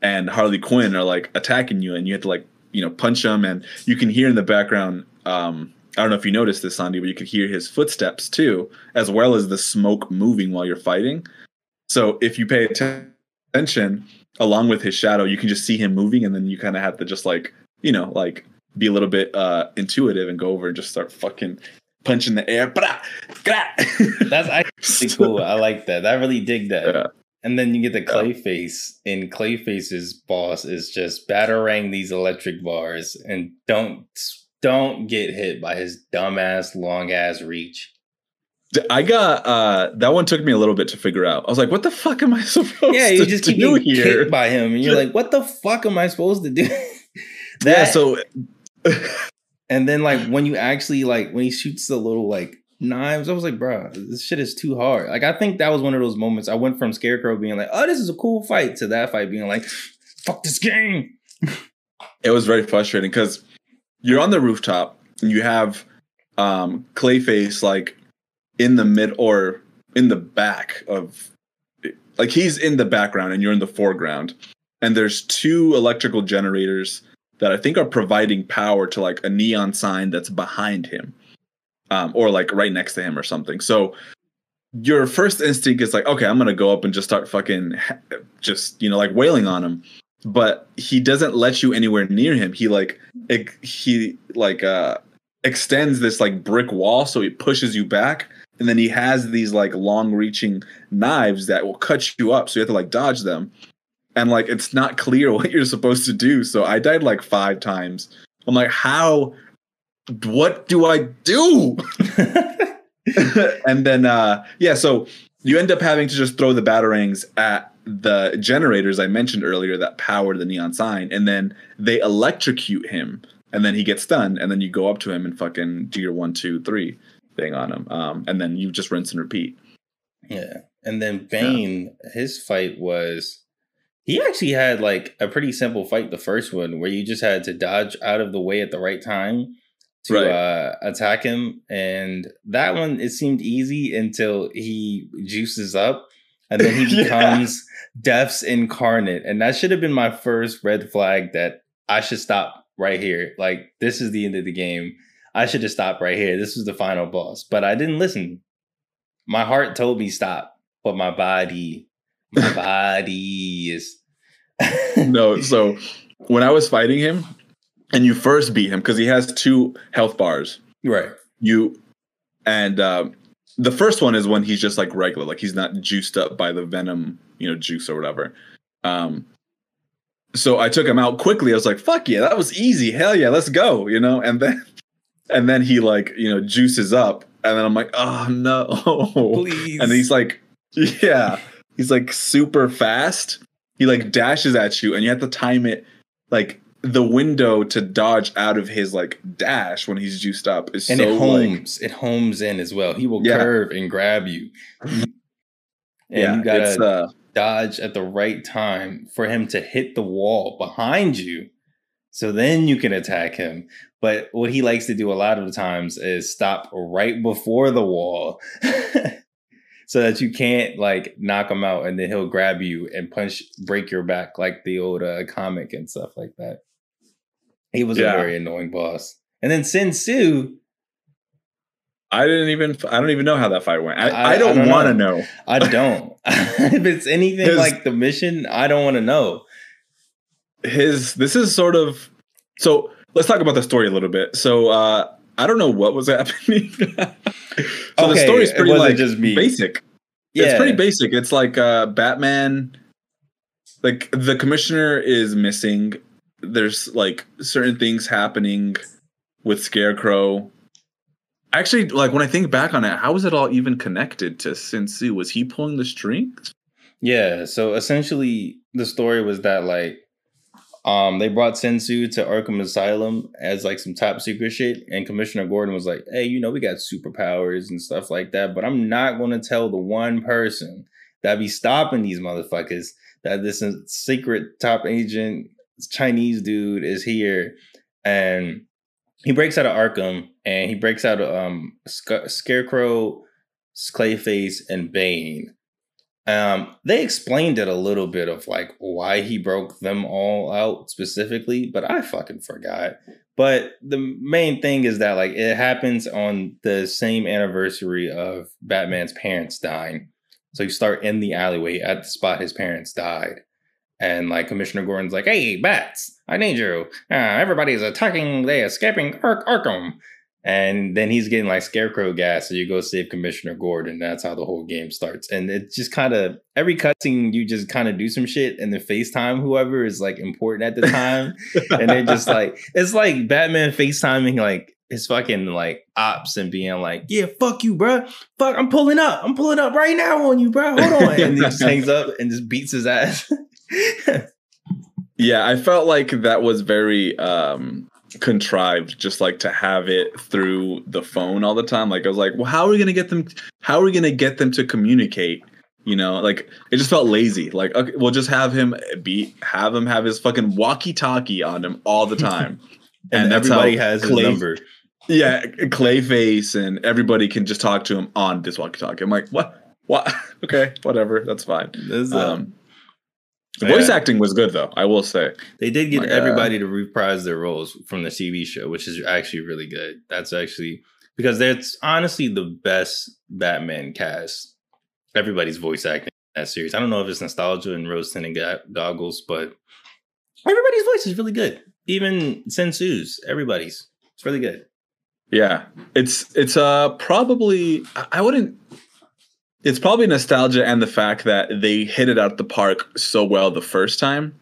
and Harley Quinn are like attacking you, and you have to like, you know, punch them, and you can hear in the background. Um, I don't know if you noticed this, Sandy, but you could hear his footsteps too, as well as the smoke moving while you're fighting. So if you pay attention, along with his shadow, you can just see him moving, and then you kind of have to just like, you know, like be a little bit uh intuitive and go over and just start fucking punching the air. Blah, blah. that's actually cool i like that i really dig that Yeah. and then you get the clayface and clayface's boss is just battering these electric bars and don't don't get hit by his dumbass long ass reach I got uh that one took me a little bit to figure out. I was like, what the fuck am I supposed yeah to you just keep do getting here? kicked by him and you're like what the fuck am i supposed to do that yeah, so and then like when you actually like when he shoots the little like knives i was like bro this shit is too hard. Like i think that was one of those moments i went from scarecrow being like oh this is a cool fight to that fight being like fuck this game. It was very frustrating because you're on the rooftop and you have um Clayface like in the mid or in the back of like he's in the background and you're in the foreground. And there's two electrical generators that I think are providing power to like a neon sign that's behind him um or like right next to him or something. So your first instinct is like okay I'm going to go up and just start fucking just you know like wailing on him. But he doesn't let you anywhere near him. He like ex- he like uh extends this like brick wall so he pushes you back. And then he has these like long reaching knives that will cut you up. So you have to like dodge them and like it's not clear what you're supposed to do. So i died like five times. I'm like how what do i do? And then uh yeah so you end up having to just throw the batarangs at the generators i mentioned earlier that power the neon sign and then they electrocute him and then he gets stunned and then you go up to him and fucking do your one two three thing on him um and then you just rinse and repeat. Yeah. And then Bane, his fight was he actually had like a pretty simple fight the first one where you just had to dodge out of the way at the right time to Right. uh attack him and that one it seemed easy until he juices up and then he Yeah. becomes death's incarnate and that should have been my first red flag that I should stop right here like this is the end of the game I should have stopped right here this was the final boss but I didn't listen my heart told me stop, but my body, my body is. no so when i was fighting him and you first beat him because he has two health bars right. you and um the first one is when he's just like regular like he's not juiced up by the venom you know juice or whatever um so i took him out quickly i was like fuck yeah that was easy hell yeah let's go you know and then and then he like you know juices up and then i'm like oh no Please. and he's like yeah he's like super fast he like dashes at you and you have to time it like the window to dodge out of his like dash when he's juiced up is and so it like homes. it homes in as well. He will Yeah. curve and grab you. And yeah you gotta uh dodge at the right time for him to hit the wall behind you. So then you can attack him. But what he likes to do a lot of the times is stop right before the wall so that you can't like knock him out and then he'll grab you and punch, break your back like the old uh, comic and stuff like that. He was yeah. a very annoying boss. And then Sin Tzu. I didn't even. I don't even know how that fight went. I, I, I don't, don't want to know. know. I don't. if it's anything his, like the mission, I don't want to know. His. This is sort of. So let's talk about the story a little bit. So uh I don't know what was happening. so okay, the story's pretty like just me. basic. Yeah. It's pretty basic. It's like uh Batman. Like the commissioner is missing there's like certain things happening with Scarecrow. Actually, like when I think back on it, how was it all even connected to Sin Tzu? Was he pulling the strings? Yeah. So essentially, the story was that like, um, they brought Sin Tzu to Arkham Asylum as like some top secret shit, and Commissioner Gordon was like, "Hey, you know, we got superpowers and stuff like that, but I'm not going to tell the one person that be stopping these motherfuckers that this secret top agent Chinese dude is here, and he breaks out of Arkham, and he breaks out of um Sc- Scarecrow, Clayface, and Bane. Um, they explained it a little bit of like why he broke them all out specifically, but I fucking forgot. But the main thing is that like it happens on the same anniversary of Batman's parents dying. So you start in the alleyway at the spot his parents died. And like Commissioner Gordon's like, hey, bats, I need you. Uh, everybody's attacking, they're escaping Ark- Arkham. And then he's getting like scarecrow gas, so you go save Commissioner Gordon. That's how the whole game starts. And it's just kind of every cutscene, you just kind of do some shit, and the FaceTime whoever is like important at the time, and they're just like it's like Batman FaceTiming like his fucking like ops and being like, "Yeah, fuck you, bro. Fuck, I'm pulling up. I'm pulling up right now on you, bro. Hold on." And he just hangs up and just beats his ass yeah, I felt like that was very um contrived just like to have it through the phone all the time. Like i was like well how are we going to get them how are we going to get them to communicate? You know like it just felt lazy. Like okay, we'll just have him be have him have his fucking walkie talkie on him all the time. And, and everybody has Clay, his number. Yeah clayface and everybody can just talk to him on this walkie talkie i'm like what? What? Okay whatever. That's fine. This, uh, um, the voice yeah. acting was good though, I will say. They did get like, everybody uh, to reprise their roles from the TV show, which is actually really good. That's actually because that's honestly the best Batman cast. Everybody's voice acting in that series. I don't know if it's nostalgia and rose tinted goggles, but everybody's voice is really good. Even Sin Tzu's, everybody's. It's really good. Yeah. It's it's uh probably I wouldn't it's probably nostalgia and the fact that they hit it out the park so well the first time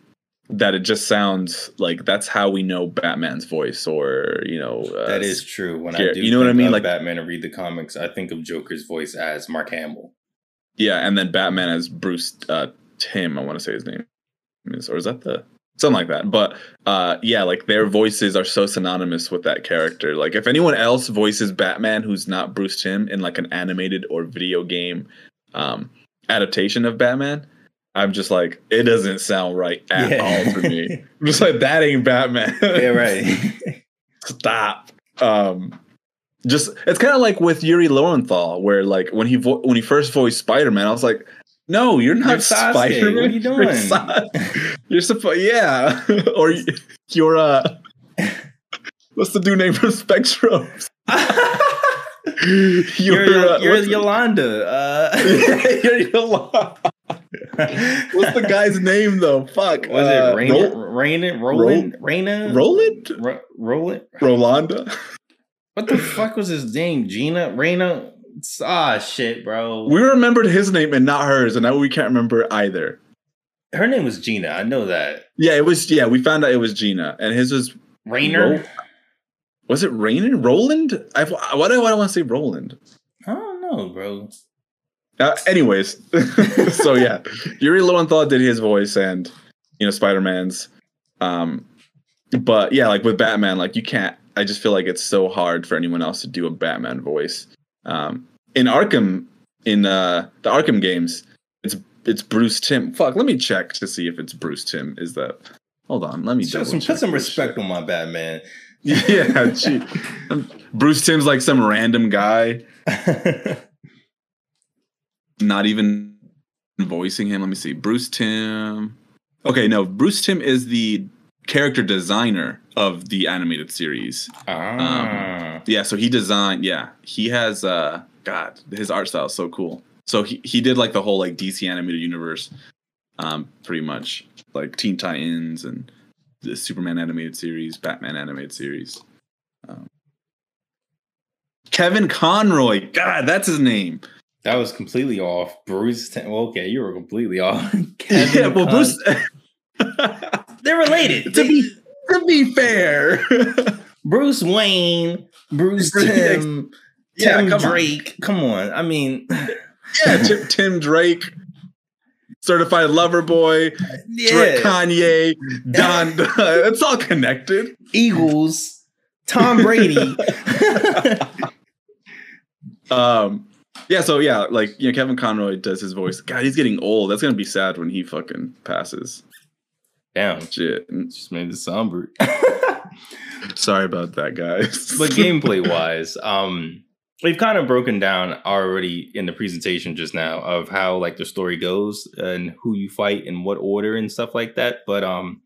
that it just sounds like that's how we know Batman's voice, or you know, uh, that is true. When I do, you know what I mean, like Batman and read the comics, I think of Joker's voice as Mark Hamill. Yeah, and then Batman as Bruce uh, Timm. I want to say his name is, or is that the something like that. But uh, yeah, like their voices are so synonymous with that character. Like if anyone else voices Batman who's not Bruce Timm in like an animated or video game um, adaptation of Batman, I'm just like it doesn't sound right at yeah. all to me. I'm just like that ain't Batman. yeah, right. Stop. Um, just it's kind of like with Yuri Lowenthal, where like when he vo- when he first voiced Spider Man, I was like, no, you're not Spider Man. What are you doing? You're, you're supposed, yeah, or you're uh, what's the dude name from Spectrum? you're you're, uh, you're Yolanda. Uh. you're Yolanda. what's the guy's name though? Fuck. Was uh, it Raina? Ro- Raina? Roland? Raina? Roland? Ro- Roland? Rolanda? What the fuck was his name? Gina? Raina? Ah, shit, bro. We remembered his name and not hers, and now we can't remember either. Her name was Gina. I know that. Yeah, it was. Yeah, we found out it was Gina, and his was Rainer. Ro- was it Rainer? Roland? I why do I want to say Roland? I don't know, bro. Uh, anyways, so yeah, Yuri Lowenthal did his voice, and you know Spider Man's. Um, but yeah, like with Batman, like you can't. I just feel like it's so hard for anyone else to do a Batman voice. Um, in Arkham, in uh, the Arkham games, it's it's Bruce Timm. Fuck, let me check to see if it's Bruce Timm. Is that? Hold on, let me Show some, check put some respect shit. on my Batman. Yeah, gee. Um, Bruce Timm's like some random guy, not even voicing him. Let me see. Bruce Timm. Okay, no, Bruce Timm is the character designer of the animated series. ah. Yeah, so he designed. Yeah, he has. uh God, his art style is so cool. So he he did like the whole like DC animated universe, um, pretty much like Teen Titans and the Superman animated series, Batman animated series. Um, Kevin Conroy, God, that's his name. that was completely off. Bruce. Well, okay, you were completely off. yeah, well, Con- Bruce. They're related. to be to be fair, Bruce Wayne, Bruce Timm, yeah, Tim come on. Drake. Come on. I mean, yeah, Tim, Tim Drake, certified lover boy, yeah. Kanye, Don. it's all connected. Eagles, Tom Brady. Um, yeah. So yeah, like you know, Kevin Conroy does his voice. God, he's getting old. That's gonna be sad when he fucking passes. Damn, Shit. just made it somber. Sorry about that, guys. but gameplay wise, um, we've kind of broken down already in the presentation just now of how like the story goes and who you fight and what order and stuff like that. But um,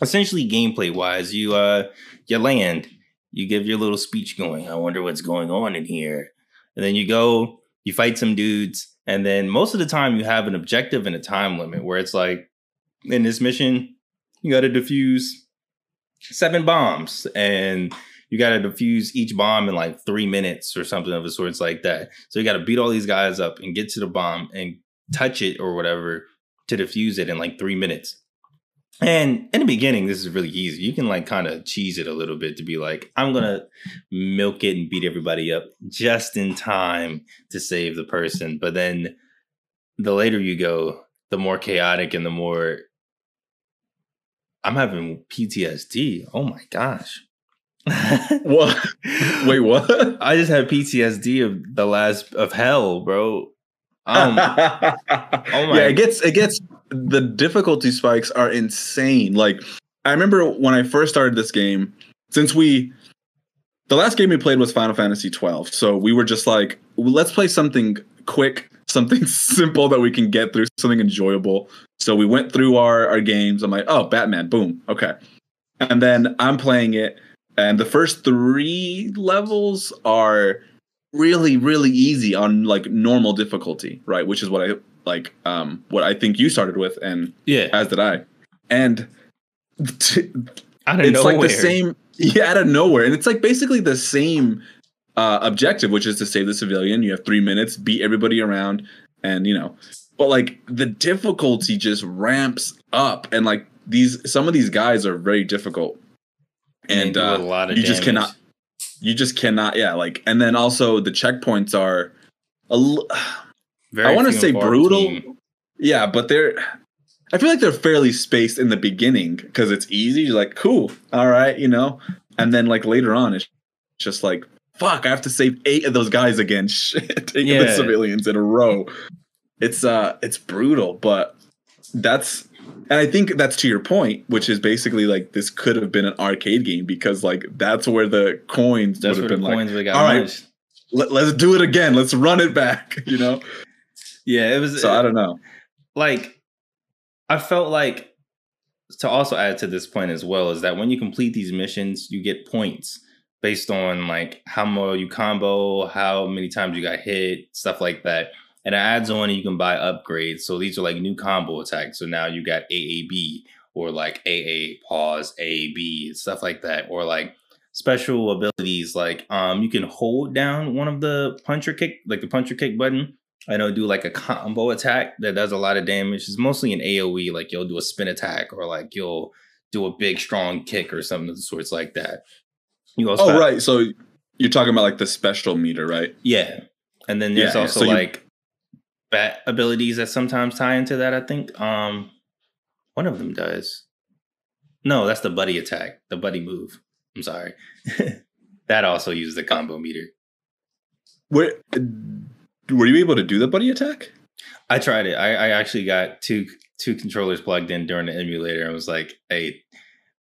essentially, gameplay wise, you uh, you land, you give your little speech going. I wonder what's going on in here, and then you go, you fight some dudes, and then most of the time you have an objective and a time limit where it's like in this mission, you got to defuse seven bombs and you got to defuse each bomb in like three minutes or something of the sorts like that. So you got to beat all these guys up and get to the bomb and touch it or whatever to defuse it in like three minutes. And in the beginning, this is really easy. You can like kind of cheese it a little bit to be like, I'm gonna milk it and beat everybody up just in time to save the person. But then the later you go, the more chaotic and the more I'm having PTSD. Oh my gosh. what? Wait, what? I just had PTSD of the last of hell, bro. Um, my- yeah, it gets it gets the difficulty spikes are insane. Like I remember when I first started this game, since we the last game we played was Final Fantasy 12. So we were just like, let's play something quick, something simple that we can get through, something enjoyable. So we went through our, our games. I'm like, oh, Batman, boom, okay. And then I'm playing it, and the first three levels are really, really easy on like normal difficulty, right? Which is what I like, um, what I think you started with, and yeah, as did I. And t- out of it's nowhere. like the same yeah out of nowhere and it's like basically the same uh objective which is to save the civilian you have three minutes beat everybody around and you know but like the difficulty just ramps up and like these some of these guys are very difficult And and do a uh, lot of you just cannot you just cannot yeah like and then also the checkpoints are a l- Very I want to say brutal. between. Yeah, but they're. I feel like they're fairly spaced in the beginning because it's easy. You're like, cool, all right, you know, and then like later on, it's just like, fuck, I have to save eight of those guys again. Shit, eight of the civilians in a row. It's uh, it's brutal, but that's, and I think that's to your point, which is basically like this could have been an arcade game because like that's where the coins That's would where have the been like, coins all right. Let, let's do it again. Let's run it back. You know. Yeah, it was So I don't know. like I felt like to also add to this point as well is that when you complete these missions, you get points based on like how well you combo, how many times you got hit, stuff like that. And it adds on you can buy upgrades. So these are like new combo attacks. So now you got AAB or like AA pause, AB, stuff like that. Or like special abilities like um you can hold down one of the puncher kick, like the puncher kick button I know do like a combo attack that does a lot of damage. It's mostly an AoE, like you'll do a spin attack or like you'll do a big strong kick or something of the sorts like that. You also Oh have- right, so you're talking about like the special meter, right? yeah. And then there's Yeah, also So like bat abilities that sometimes tie into that, I think. Um one of them does. No, that's the buddy attack, the buddy move. I'm sorry. that also uses the combo meter. Where were you able to do the buddy attack? I tried it. I, I actually got two two controllers plugged in during the emulator and was like, "Hey,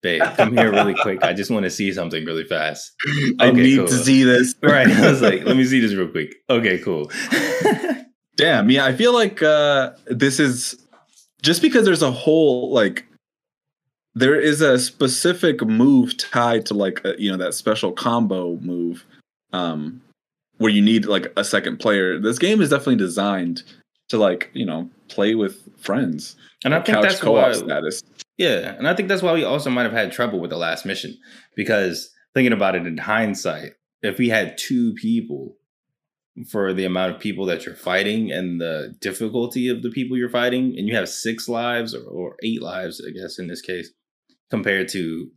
babe, come here really quick. I just want to see something really fast." I need cool. to see this. right. I was like, "Let me see this real quick." Okay, cool. Damn. Yeah, I feel like uh, this is just because there's a whole like there is a specific move tied to like a, you know that special combo move um where you need like a second player this game is definitely designed to like you know play with friends and i think that's co-op why, status yeah and i think that's why we also might have had trouble with the last mission because thinking about it in hindsight if we had two people for the amount of people that you're fighting and the difficulty of the people you're fighting and you have six lives or, or eight lives i guess in this case compared to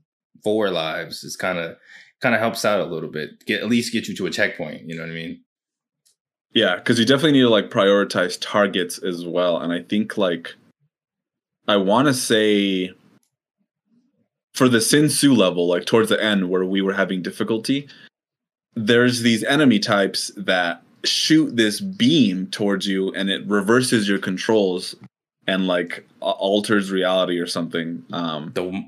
four lives it's kind of kind of helps out a little bit get at least get you to a checkpoint you know what i mean? Yeah because you definitely need to like prioritize targets as well and i think like i want to say for the Sin Tzu level like towards the end where we were having difficulty there's these enemy types that shoot this beam towards you and it reverses your controls and like alters reality or something. Um, the...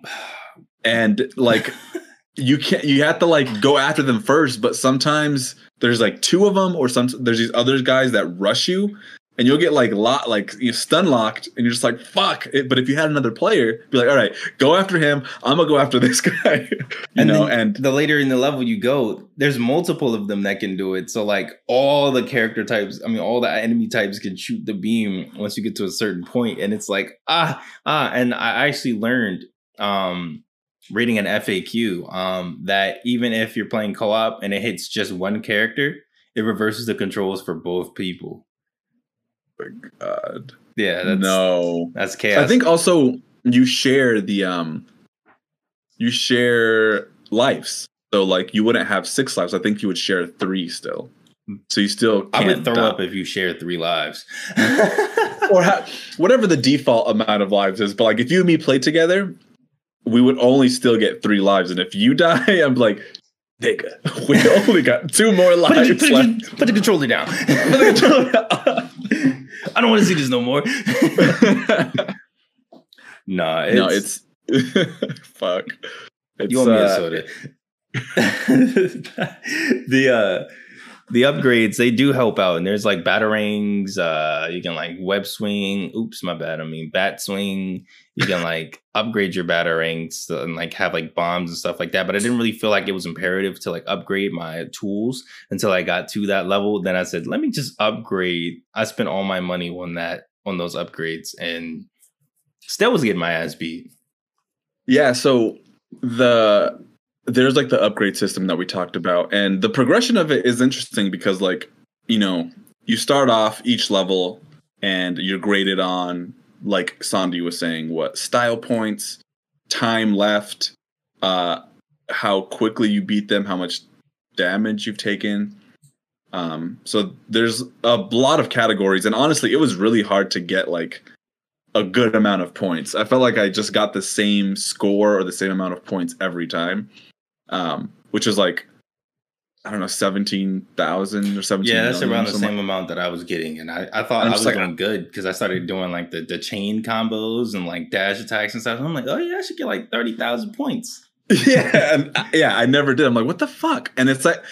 and like you can't you have to like go after them first, but sometimes there's like two of them or some there's these other guys that rush you and you'll get like lot like you stun locked and you're just like fuck! It. but if you had another player be like all right go after him. I'm gonna go after this guy. You and know and the later in the level you go there's multiple of them that can do it. So like all the character types i mean all the enemy types can shoot the beam once you get to a certain point and it's like ah ah. And i actually learned um reading an faq um that even if you're playing co-op and it hits just one character it reverses the controls for both people god. Yeah, that's, no. That's chaos. I think also you share the um you share lives. So like you wouldn't have six lives. I think you would share three still. So you still I would throw die. up if you share three lives. or ha- whatever the default amount of lives is. But like if you and me play together, we would only still get three lives. And if you die, I'm like, nigga, we only got two more lives put, put, left. Put the controller down. put the controller down. I don't want to see this no more. nah, it's, no, it's fuck. It's, you want me uh, a soda? the uh the upgrades they do help out and there's like batarangs uh you can like web swing oops my bad i mean bat swing you can like upgrade your batarangs and like have like bombs and stuff like that but i didn't really feel like it was imperative to like upgrade my tools until i got to that level. Then i said let me just upgrade. I spent all my money on that on those upgrades and still was getting my ass beat. Yeah so the there's like the upgrade system that we talked about and the progression of it is interesting because like you know you start off each level and you're graded on like Sandy was saying what style points time left uh how quickly you beat them how much damage you've taken. Um so there's a lot of categories and honestly it was really hard to get like a good amount of points. I felt like i just got the same score or the same amount of points every time um, which is like I don't know, seventeen thousand or seventeen. Yeah, that's around the same amount that I was getting, and I, I thought I was like, doing good because I started doing like the, the chain combos and like dash attacks and stuff. And I'm like, oh yeah, I should get like thirty thousand points. yeah, and, uh, yeah, I never did. I'm like, what the fuck? And it's like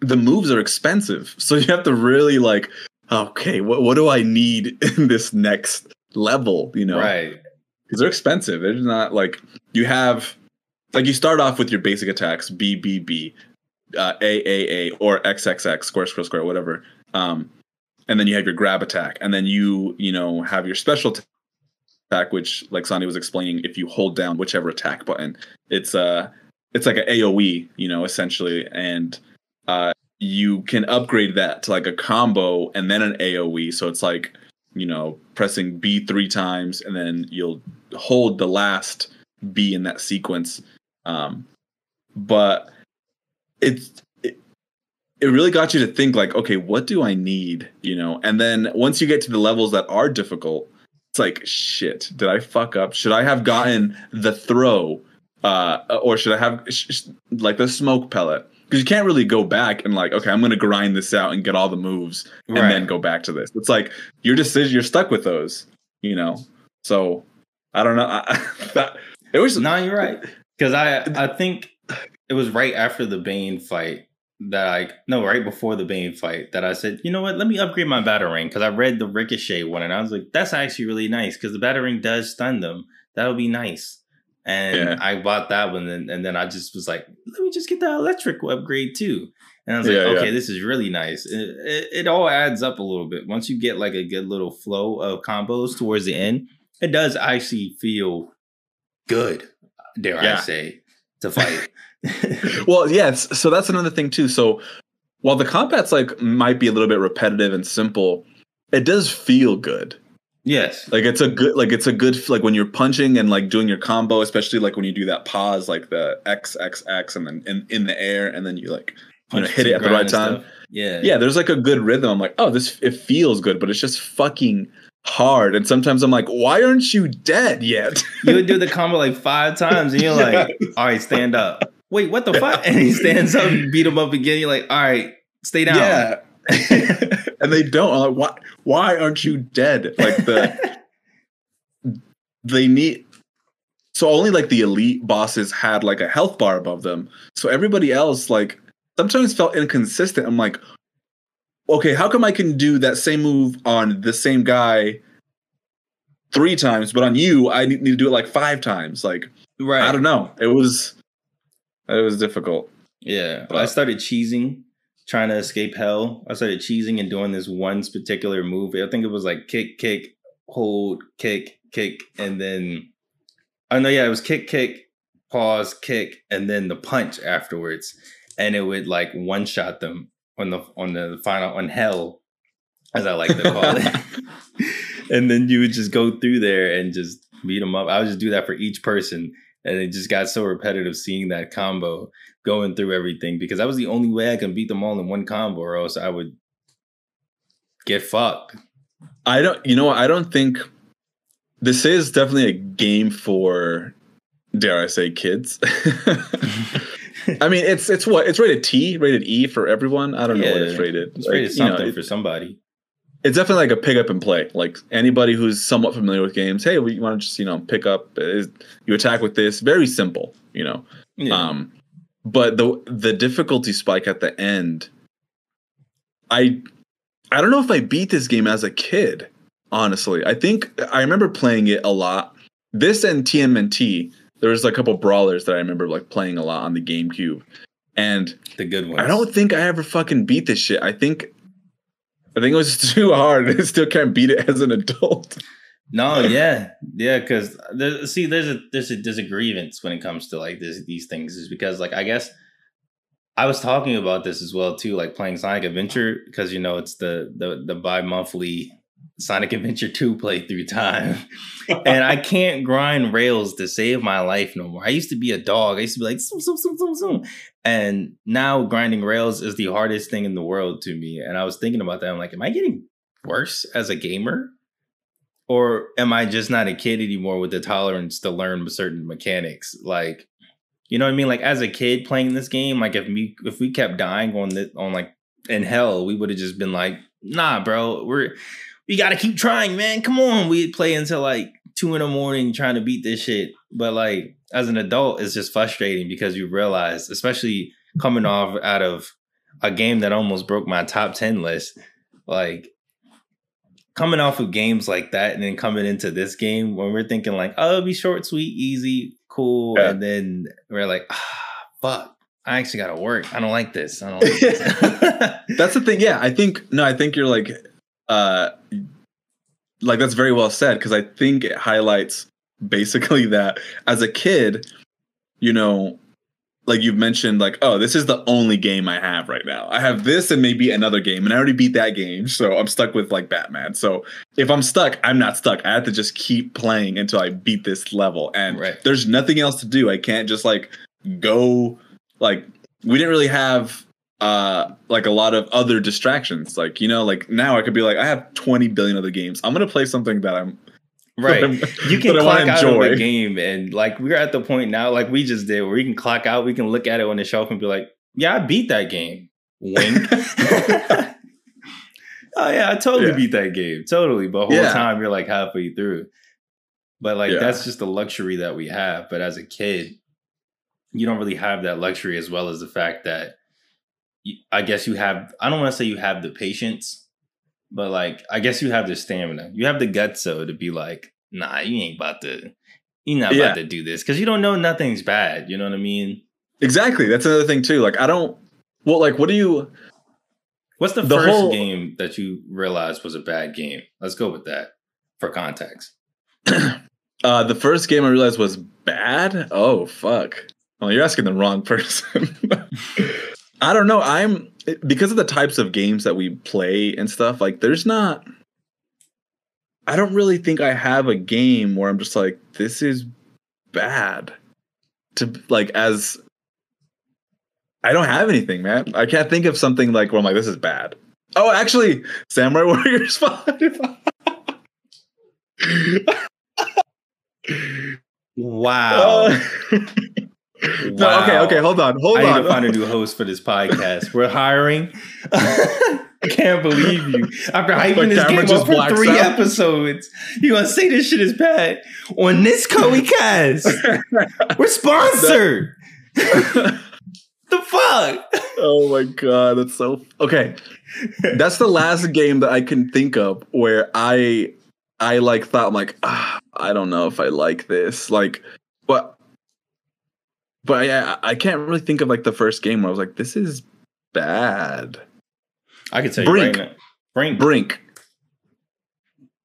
the moves are expensive, so you have to really like, okay, what what do I need in this next level? You know, right? Because they're expensive. It's not like you have like you start off with your basic attacks B B B, uh, A A A or X X X square square square whatever. Um, and then you have your grab attack, and then you you know have your special attack, which like Sandy was explaining, if you hold down whichever attack button, it's uh it's like an AOE, you know, essentially, and uh you can upgrade that to like a combo and then an AOE. So it's like you know pressing B three times, and then you'll hold the last B in that sequence um, but it's it, it really got you to think like, okay, what do I need? You know, and then once you get to the levels that are difficult, it's like, shit, did I fuck up? Should I have gotten the throw? Uh, or should I have sh- sh- like the smoke pellet? because you can't really go back and like, okay, I'm gonna grind this out and get all the moves and Right. then go back to this. It's like your decision, you're stuck with those, you know. So I don't know. I, that, it was No, you're right. Because I I think it was right after the Bane fight that I no right before the Bane fight that I said, you know what, let me upgrade my batarang because I read the Ricochet one and I was like, that's actually really nice because the batarang does stun them. That'll be nice. And Yeah. I bought that one and, and then I just was like, let me just get the electric upgrade too. And I was like, Yeah, yeah. okay, this is really nice. It, it, it all adds up a little bit. Once you get like a good little flow of combos towards the end, it does actually feel good, dare I say, to fight. well, yes. So that's another thing too. So while the combat's like might be a little bit repetitive and simple, it does feel good. yes. Like it's a good, like it's a good, like when you're punching and like doing your combo, especially like when you do that pause, like the X X X, and then in, in the air, and then you like you know, hit it at the right time. stuff. Yeah. yeah, there's like a good rhythm. I'm like, oh, this it feels good, but it's just fucking hard. And sometimes I'm like, why aren't you dead yet? You would do the combo like five times and you're like, all right, stand up. Wait, what the fuck? And he stands up, you beat him up again. You're like, all right, stay down. Yeah. and they don't. I'm like, why why aren't you dead? Like the they need so only like the elite bosses had like a health bar above them. So everybody else like sometimes felt inconsistent. I'm like, okay, how come I can do that same move on the same guy three times, but on you I need, to do it like five times? Like Right. I don't know. It was it was difficult. Yeah, But- I started cheesing, trying to escape hell. I started cheesing and doing this one particular move. I think it was like kick, kick, hold, kick, kick, and then oh no, yeah, it was kick, kick, pause, kick, and then the punch afterwards, and it would like one shot them on the on the final on hell, as I like to call it. and then you would just go through there and just beat them up. I would just do that for each person. And it just got so repetitive seeing that combo going through everything because that was the only way I can beat them all in one combo, or else I would get fucked. I don't. You know? I don't think this is definitely a game for, dare I say, kids. I mean, it's it's what it's rated T, rated E for everyone. I don't know what it's rated. It's Like, rated you know, something it- for somebody. it's definitely like a pick up and play. Like anybody who's somewhat familiar with games, hey, we want to just you know pick up. Is you attack with this? Very simple, you know. Yeah. Um, but the the difficulty spike at the end, I I don't know if I beat this game as a kid. Honestly, I think I remember playing it a lot. This and TMNT, there was a couple brawlers that I remember like playing a lot on the GameCube, and the good ones. I don't think I ever fucking beat this shit. I think I think it was too hard. I still can't beat it as an adult. No, yeah, yeah. Because there, see, there's a there's a there's a grievance when it comes to like this, these things, is because like I guess I was talking about this as well too, like playing Sonic Adventure because you know it's the the the bi monthly Sonic Adventure two playthrough time, and I can't grind rails to save my life no more. I used to be a dog. I used to be like zoom zoom zoom zoom zoom, and now grinding rails is the hardest thing in the world to me. And I was thinking about that. I'm like, am I getting worse as a gamer? or am I just not a kid anymore with the tolerance to learn certain mechanics? Like, you know what I mean? Like as a kid playing this game, like if me if we kept dying on the on like in hell, we would have just been like, nah, bro, we're we gotta keep trying, man. Come on. We'd play until like two in the morning trying to beat this shit. But like as an adult, it's just frustrating because you realize, especially coming off out of a game that almost broke my top 10 list, like coming off of games like that and then coming into this game when we're thinking like, oh, it'll be short, sweet, easy, cool, Yeah. and then we're like, ah, fuck, I actually got to work. I don't like this. I don't like this. That's the thing. Yeah, I think no, I think you're like, uh, like that's very well said because I think it highlights basically that as a kid, you know, like you've mentioned, like oh, this is the only game I have right now. I have this and maybe another game, and I already beat that game, so I'm stuck with like Batman. So if I'm stuck, I'm not stuck. I have to just keep playing until I beat this level, and Right. there's nothing else to do. I can't just like go like we didn't really have uh like a lot of other distractions like you know like now i could be like i have 20 billion other games i'm gonna play something that i'm right. that I'm- You can that I wanna clock out of a game and like we're at the point now, like we just did, where you can clock out, we can look at it on the shelf and be like, Yeah, I beat that game. Wink. oh yeah, I totally Yeah. beat that game. Totally. But whole Yeah. time you're like halfway through. But like Yeah. that's just the luxury that we have. But as a kid, you don't really have that luxury as well as the fact that I guess you have I don't want to say you have the patience, but like I guess you have the stamina. You have the guts so to be like, nah, you ain't about to you're not Yeah. about to do this because you don't know nothing's bad. You know what I mean? Exactly. That's another thing too. Like I don't. Well, like what do you? What's the, The first whole- game that you realized was a bad game? Let's go with that for context. Uh, the first game I realized was bad. Oh fuck! Well, you're asking the wrong person. I don't know. I'm because of the types of games that we play and stuff. Like, there's not. I don't really think I have a game where I'm just like, this is bad. To like as. I don't have anything, man. I can't think of something like where I'm like, this is bad. Oh, actually, Samurai Warriors Five. Wow. Uh, no, okay, okay, hold on, hold on. I need to find a new host for this podcast. We're hiring. I can't believe you. After hyping this game up for three out. episodes, you gonna say this shit is bad on this Koei cast? We're sponsored. the fuck? oh my god, that's so okay. That's the last game that I can think of where I I like thought I'm like ah, I don't know if I like this like but but yeah I can't really think of like the first game where I was like this is bad. I could tell Brink. you right now. Brink. Brink.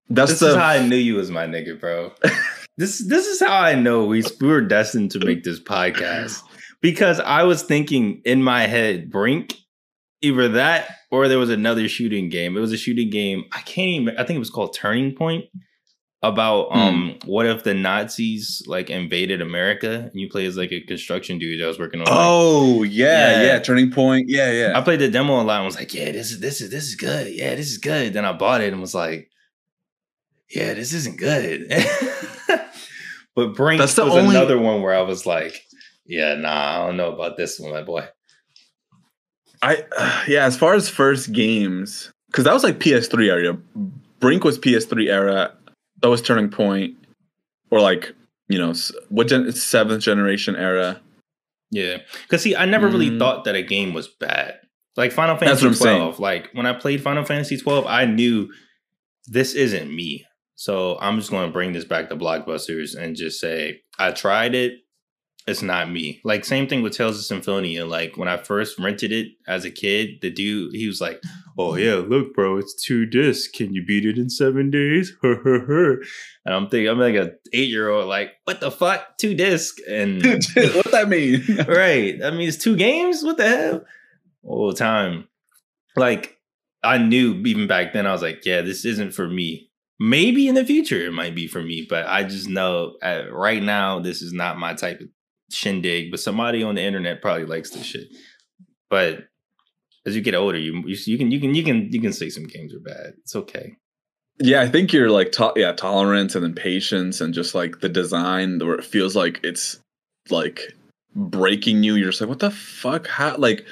That's This the is how I knew you was my nigga, bro. this this is how I know we we were destined to make this podcast because I was thinking in my head, Brink, either that or there was another shooting game. It was a shooting game. I can't even. I think it was called Turning Point. About Hmm. um, what if the Nazis like invaded America and you play as like a construction dude that was working on. like, Oh yeah, Yeah. yeah, turning point. Yeah, yeah. I played the demo a lot and was like, yeah, this is this is this is good. Yeah, this is good. Then I bought it and was like, yeah, this isn't good. but Brink That's was only- another one where I was like, yeah, nah, I don't know about this one, my boy. I yeah, as far as first games, because that was like PS3 area. Brink was PS3 era. That was Turning Point, or like you know what gen- seventh generation era. Yeah, because see, I never really Mm. thought that a game was bad. Like Final Fantasy what I'm saying. twelve. Like when I played Final Fantasy twelve, I knew this isn't me. So I'm just going to bring this back to blockbusters and just say I tried it. It's not me. Like same thing with Tales of Symphonia. Like when I first rented it as a kid, the dude he was like, "Oh yeah, look, bro, it's two discs. Can you beat it in seven days?" and I'm thinking, I'm like a eight year old, like, what the fuck, two discs and what that mean? right. I mean, it's two games. What the hell? All the time. Like, I knew even back then, I was like, yeah, this isn't for me. Maybe in the future it might be for me, but I just know uh, right now this is not my type of shindig. But somebody on the internet probably likes this shit. But as you get older, you you, you can you can you can you can say some games are bad. It's okay. yeah, I think you're like to- yeah tolerance and then patience and just like the design where it feels like it's like breaking you. You're just like, what the fuck? How like.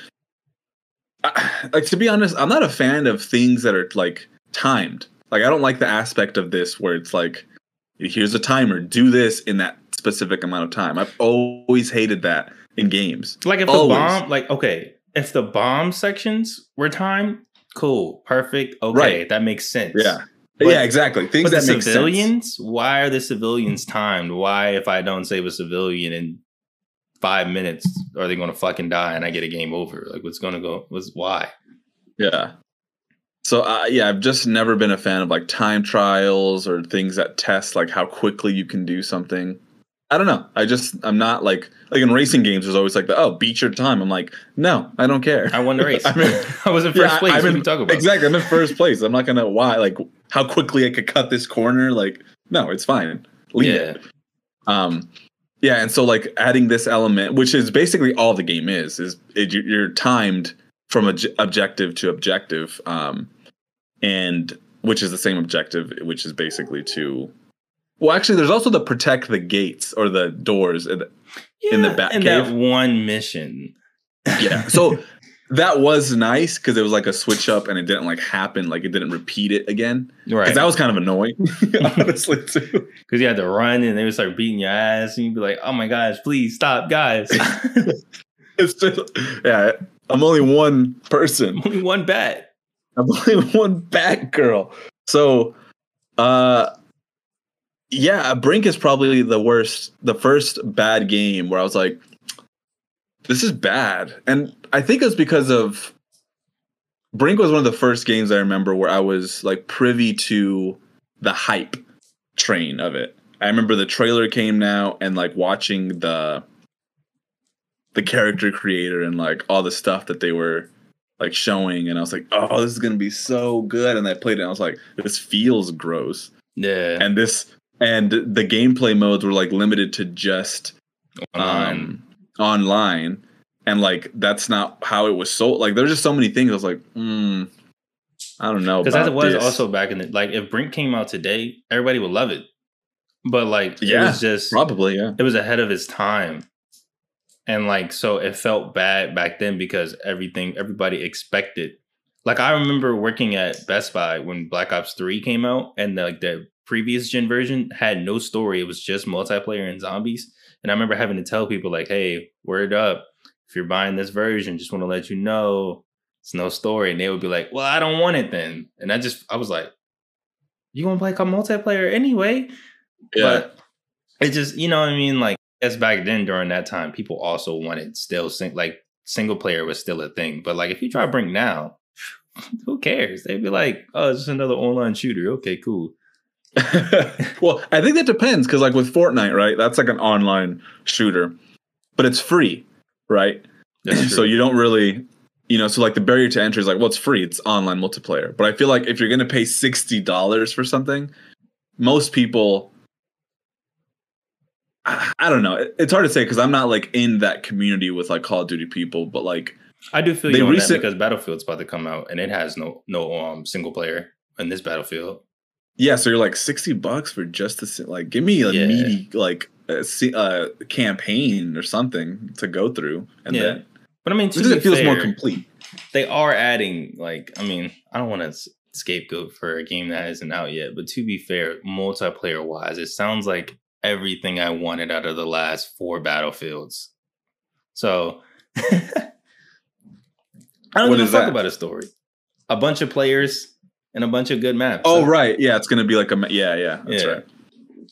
I, like to be honest, I'm not a fan of things that are like timed. Like I don't like the aspect of this where it's like, here's a timer, do this in that specific amount of time. I've always hated that in games. Like if Always. the bomb, like okay, if the bomb sections were timed, cool, perfect, okay, Right. that makes sense. Yeah, But- yeah, exactly. Things that make sense. civilians, why are the civilians timed? Why, if I don't save a civilian in five minutes, are they going to fucking die and I get a game over? Like, what's going to go? What's why? Yeah. So uh, yeah, I've just never been a fan of like time trials or things that test like how quickly you can do something. I don't know. I just I'm not like like in racing games. There's always like the oh beat your time. I'm like no, I don't care. I won the race. I'm in- I was in Yeah, first place. I'm in- talking about? Exactly. I'm in first place. I'm not gonna why like how quickly I could cut this corner. Like no, it's fine. Leave Yeah. it. Um, yeah, and so like adding this element, which is basically all the game is, is it, you- you're timed from obj- objective to objective, um, and which is the same objective, which is basically to. Well, actually, there's also the protect the gates or the doors. and- in the Yeah, Bat in that one mission. yeah. So that was nice because it was like a switch up and it didn't like happen, like it didn't repeat it again. right. Because that was kind of annoying, honestly, too. Because you had to run and they would start beating your ass, and you'd be like, "Oh my gosh, please stop, guys!" It's just, yeah, I'm only one person. Only one bat. I'm only one Batgirl. So, uh, yeah, Brink is probably the worst, the first bad game where I was like, this is bad. And I think it's because of Brink was one of the first games I remember where I was like privy to the hype train of it. I remember the trailer came now and like watching the the character creator and like all the stuff that they were like showing and I was like, "Oh, this is going to be so good." And I played it and I was like, "This feels gross." Yeah. And this and the gameplay modes were like limited to just Online. um, online, and like that's not how it was sold. Like there's just so many things. I was like, hmm, I don't know. Because it was this. also back in the like, if Brink came out today, everybody would love it. But like, it Yeah, was just probably yeah. it was ahead of its time, and like, so it felt bad back then because everything everybody expected. Like I remember working at Best Buy when Black Ops Three came out, and like the previous gen version had no story; it was just multiplayer and zombies. And I remember having to tell people like, "Hey, word up! If you're buying this version, just want to let you know it's no story." And they would be like, "Well, I don't want it then." And I just I was like, "You gonna play a multiplayer anyway?" Yeah, But it just you know what I mean. Like as back then during that time, people also wanted still sing like single player was still a thing. But like if you try to bring now, who cares? They'd be like, "Oh, it's just another online shooter." Okay, cool. well, I think that depends because, like, with Fortnite, right? That's like an online shooter, but it's free, right? So you don't really, you know, so like the barrier to entry is like, well, it's free, it's online multiplayer. But I feel like if you're gonna pay sixty dollars for something, most people, I, I don't know. It- It's hard to say because I'm not like in that community with like Call of Duty people, but like, I do feel they you on recent- that because Battlefield's about to come out and it has no no um single player in this Battlefield. Yeah. So you're like sixty bucks for just to like give me a Yeah. meaty like a, uh campaign or something to go through, and Yeah. then But I mean, to it feels fair, more complete. they are adding like I mean, I don't want to scapegoat for a game that isn't out yet, but to be fair, multiplayer wise, it sounds like everything I wanted out of the last four battlefields. So I don't What a fuck that? about a story. A bunch of players and a bunch of good maps. Oh So right, yeah, it's gonna be like a ma- yeah, yeah, that's Yeah. right.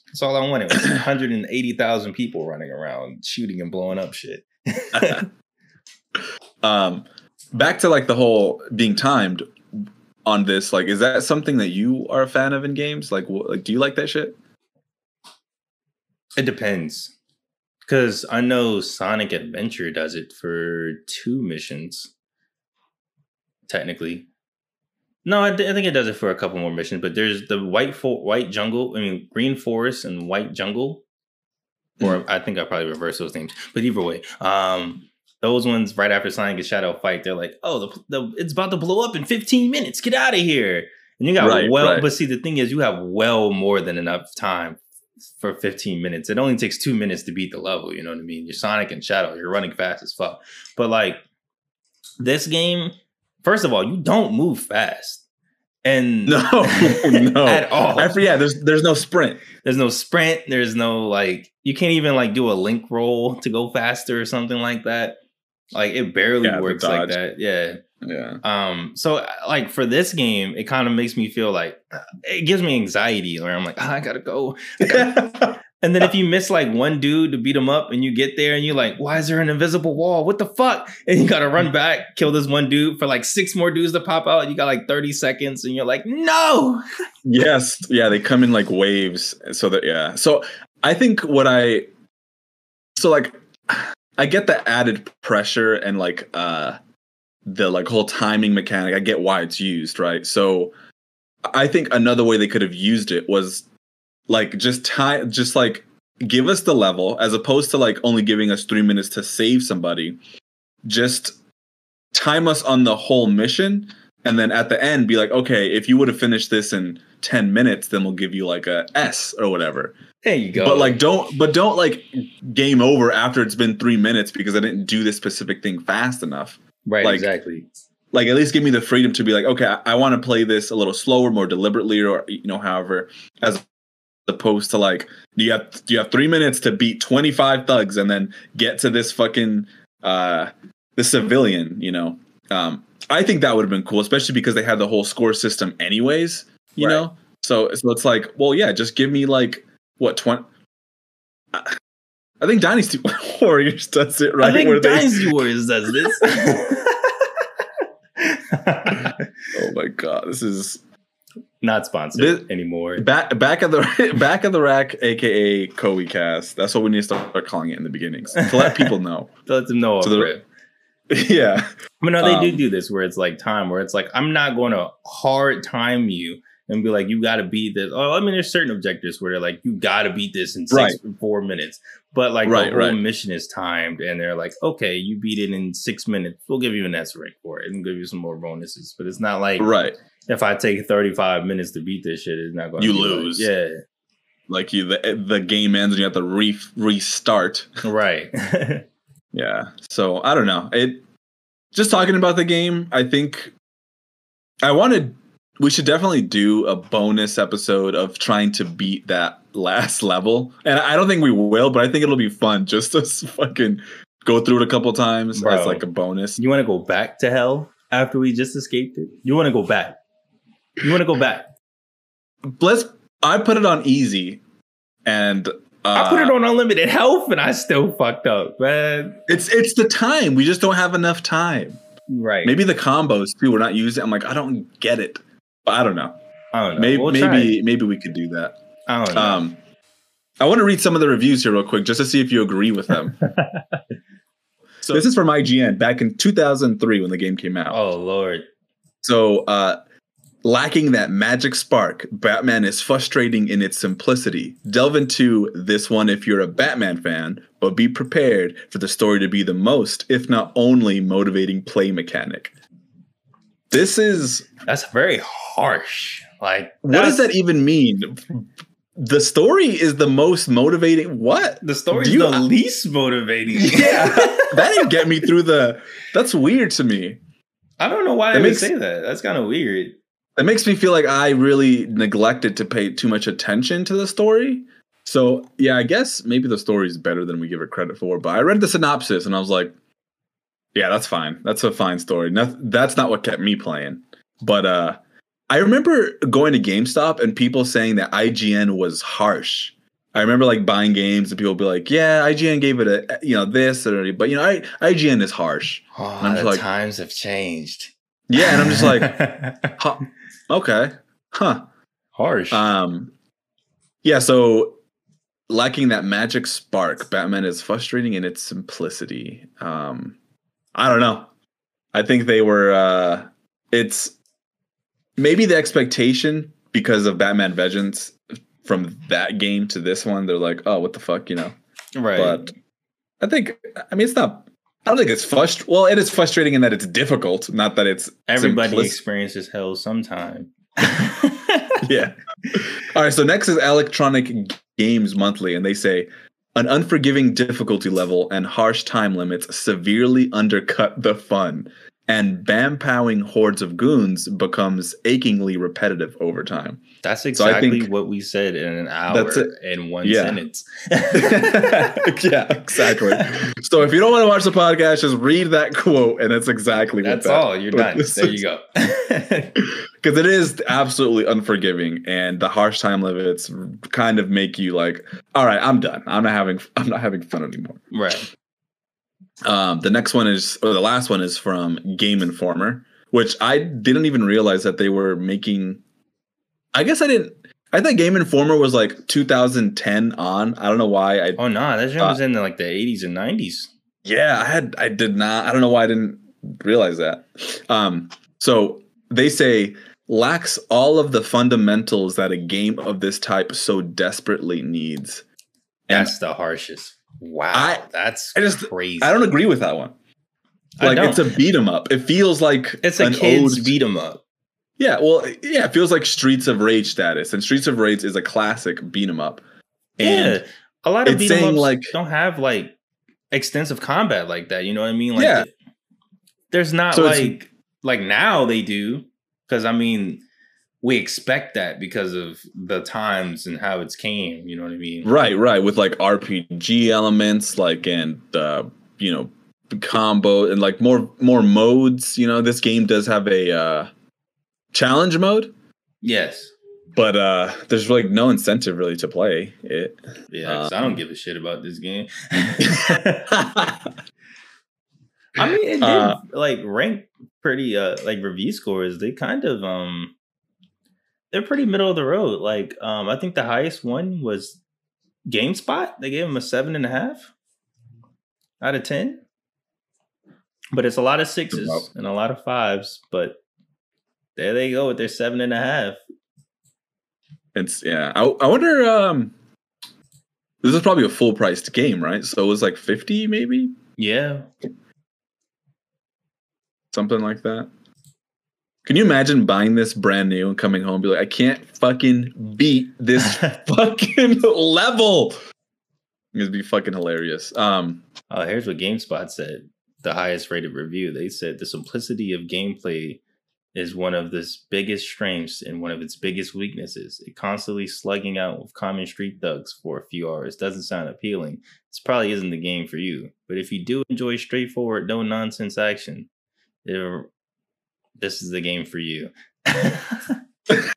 That's all I wanted. Was 180,000 people running around shooting and blowing up shit. um back to like the whole being timed on this like is that something that you are a fan of in games like wh- like do you like that shit It depends. Because I know Sonic Adventure does it for two missions. Technically. No, I, th- I think it does it for a couple more missions, but there's the white for- white jungle, I mean green forest and white jungle. Or I think I probably reversed those names. But either way, um those ones right after Sonic and Shadow fight, they're like, "Oh, the, the it's about to blow up in 15 minutes. Get out of here!" And you got Right, well, right. but see, the thing is, you have well more than enough time for 15 minutes. It only takes two minutes to beat the level. You know what I mean? You're Sonic and Shadow. You're running fast as fuck. But like this game, first of all, you don't move fast, and no no at all. I, for- yeah there's there's no sprint There's no sprint. There's no like you can't even like do a link roll to go faster or something like that. Like it barely Yeah, works like that. Yeah. yeah Um. So uh, like for this game, it kind of makes me feel like uh, it gives me anxiety. Where I'm like, "Ah, I gotta go. And then if you miss like one dude to beat him up, and you get there and you're like, why is there an invisible wall? What the fuck? And you gotta run back, kill this one dude for like six more dudes to pop out. You got like 30 seconds, and you're like, no. yes yeah they come in like waves so that yeah so i think what i so like i get the added pressure and like uh the like whole timing mechanic i get why it's used right so i think another way they could have used it was like just time just like give us the level as opposed to like only giving us three minutes to save somebody just time us on the whole mission and then at the end be like okay if you would have finished this in 10 minutes, then we'll give you like a S or whatever. There you go. But like don't but don't like game over after it's been three minutes because I didn't do this specific thing fast enough. right, like- exactly. Like at least give me the freedom to be like, okay, I, I want to play this a little slower, more deliberately, or you know, however, as opposed to like you have you have three minutes to beat 25 thugs and then get to this fucking uh the civilian, you know. Um I think that would have been cool, especially because they had the whole score system anyways, you Right. know? So so it's like, well, yeah, just give me like what 20 I I think Dynasty Warriors does it right I think where they- Dynasty Warriors does this. Oh my god, this is Not sponsored This- anymore. back back of the back of the rack, aka Koei Cast. That's what we need to start calling it in the beginnings to let people know. To let them know. The- yeah, But no, they do Um, do this where it's like time, where it's like I'm not going to hard time you and be like, you got to beat this. Oh, I mean, there's certain objectives where they're like, you got to beat this in six Right. four minutes. But like Right, the whole right. mission is timed, and they're like, okay, you beat it in six minutes. We'll give you an S rank for it and give you some more bonuses. But it's not like right. if I take 35 minutes to beat this shit, it's not going to You lose. yeah, Like you, the, the game ends and you have to re- restart. right. Yeah. So I don't know. It just talking about the game. I think I wanted. We should definitely do a bonus episode of trying to beat that last level, and I don't think we will, but I think it'll be fun just to fucking go through it a couple times Bro. as like a bonus. you want to go back to hell after we just escaped it? You want to go back? You want to go back? Let's. I put it on easy, and uh, I put it on unlimited health and I still fucked up, man. It's it's the time. We just don't have enough time. Right. Maybe the combos too. We're not using. I'm like, I don't get it. But I don't know. I don't know. Maybe We'll maybe maybe we could do that. I don't know. Um, I want to read some of the reviews here real quick, just to see if you agree with them. so this is from IGN back in 2003 when the game came out. oh Lord. So, uh, lacking that magic spark, Batman is frustrating in its simplicity. Delve into this one if you're a Batman fan, but be prepared for the story to be the most, if not only, motivating play mechanic. This is That's very harsh. Like what does that even mean? The story is the most motivating. What? The story is the least motivating. Yeah, that didn't get me through the. That's weird to me. I don't know why That they would makes- say that. That's kind of weird. It makes me feel like I really neglected to pay too much attention to the story. So yeah, I guess maybe the story is better than we give it credit for. But I read the synopsis and I was like, yeah, that's fine. That's a fine story. That's not what kept me playing. But uh, I remember going to GameStop and people saying that IGN was harsh. I remember like buying games and people be like, "Yeah, IGN gave it a you know this or but you know I, IGN is harsh." Oh, I'm just the like- times have changed. Yeah, and I'm just like, huh, okay, huh. harsh. Um, yeah. So lacking that magic spark, Batman is frustrating in its simplicity. Um, I don't know. I think they were. Uh, it's maybe the expectation because of Batman Vengeance from that game to this one. They're like, oh, what the fuck, you know. right. But I think, I mean, it's not. I don't think it's frust. Well, it is frustrating in that it's difficult, not that it's Everybody simplis- experiences hell sometime. yeah. All right. So next is Electronic Games Monthly, and they say an unforgiving difficulty level and harsh time limits severely undercut the fun, and bam-powing hordes of goons becomes achingly repetitive over time. That's exactly think- what we said in an hour That's it. in one Yeah. sentence. yeah, exactly. So if you don't want to watch the podcast, just read that quote, and it's exactly That's what that, all. You're done. There you go. because it is absolutely unforgiving and the harsh time limits kind of make you like all right i'm done i'm not having i'm not having fun anymore right. Um the next one is or the last one is from game informer which i didn't even realize that they were making i guess i didn't i thought game informer was like 2010 on i don't know why i Oh no, that shit Uh, was in the, like the 80s and 90s. Yeah, I had I did not. I don't know why I didn't realize that. Um, so they say lacks all of the fundamentals that a game of this type so desperately needs. And That's the harshest. Wow, I- that's I just- crazy. I don't agree with that one. I Like it's a beat 'em up. It feels like It's a an kids ode- beat 'em up. Yeah, well, yeah, it feels like Streets of Rage status, and Streets of Rage is a classic beat 'em up. And yeah, a lot of it's beat 'em ups like- don't have like extensive combat like that. You know what I mean? Like, Yeah. there's not So like like now they do because I mean we expect that because of the times and how it's came. You know what I mean? right, right, with like RPG elements, like and uh, you know, combo and like more more modes. You know, this game does have a uh, challenge mode, Yes. but uh, there's like no incentive really to play it. Yeah, 'cause I don't Um, give a shit about this game. I mean, it did Uh, like rank pretty uh like review scores. They kind of um they're pretty middle of the road. Like um I think the highest one was GameSpot. They gave them a seven and a half out of ten. But it's a lot of sixes and a lot of fives. But there they go with their seven and a half. It's yeah. I, I wonder. Um, this is probably a full priced game, right? So it was like fifty, maybe Yeah. something like that. Can you imagine buying this brand new and coming home and be like, I can't fucking beat this fucking level? It'd be fucking hilarious. Um, Oh, here's what GameSpot said. The highest rated review. They said the simplicity of gameplay is one of its biggest strengths and one of its biggest weaknesses. It constantly slugging out with common street thugs for a few hours doesn't sound appealing. This probably isn't the game for you. But if you do enjoy straightforward, no nonsense action, it- this is the game for you.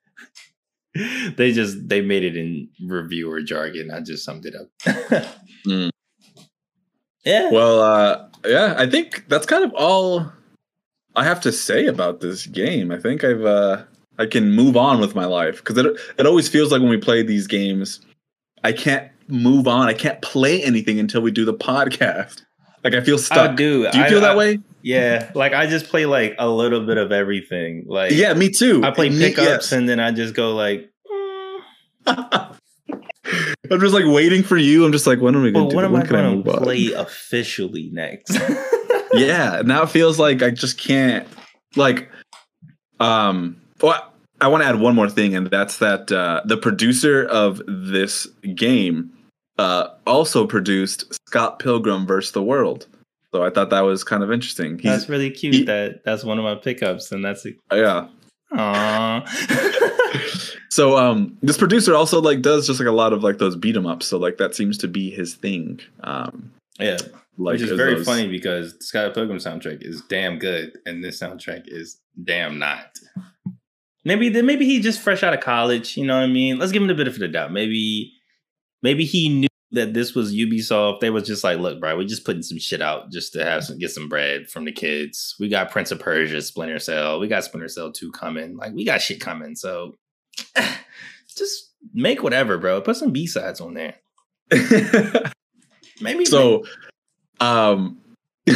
they just they made it in reviewer jargon. I just summed it up. Mm. Yeah. well, uh, yeah, I think that's kind of all I have to say about this game. I think I've uh, I can move on with my life because it it always feels like when we play these games, I can't move on. I can't play anything until we do the podcast. Like I feel stuck. I do. Do you I- feel that I- way? Yeah, like I just play like a little bit of everything. Like Yeah, me too. I play Me- pickups yes. and then I just go like, mm, I'm just like waiting for you. I'm just like, when are we going to? what am when I can going move to on? play officially next? yeah now it feels like i just can't like um well i want to add one more thing and that's that uh the producer of this game uh also produced scott pilgrim versus the world so i thought that was kind of interesting he's that's really cute. he- that that's one of my pickups, and that's yeah aww. so um this producer also like does just like a lot of like those beat 'em ups so like that seems to be his thing um yeah, like which is very those- funny because Scott Pilgrim soundtrack is damn good, and this soundtrack is damn not. Maybe then maybe he just fresh out of college. You know what I mean? Let's give him the benefit of the doubt. Maybe maybe he knew that this was Ubisoft. They was just like, look, bro, we're just putting some shit out just to have some get some bread from the kids. We got Prince of Persia, Splinter Cell. We got Splinter Cell 2 coming. Like we got shit coming. So just make whatever, bro. Put some B-sides on there. Maybe so um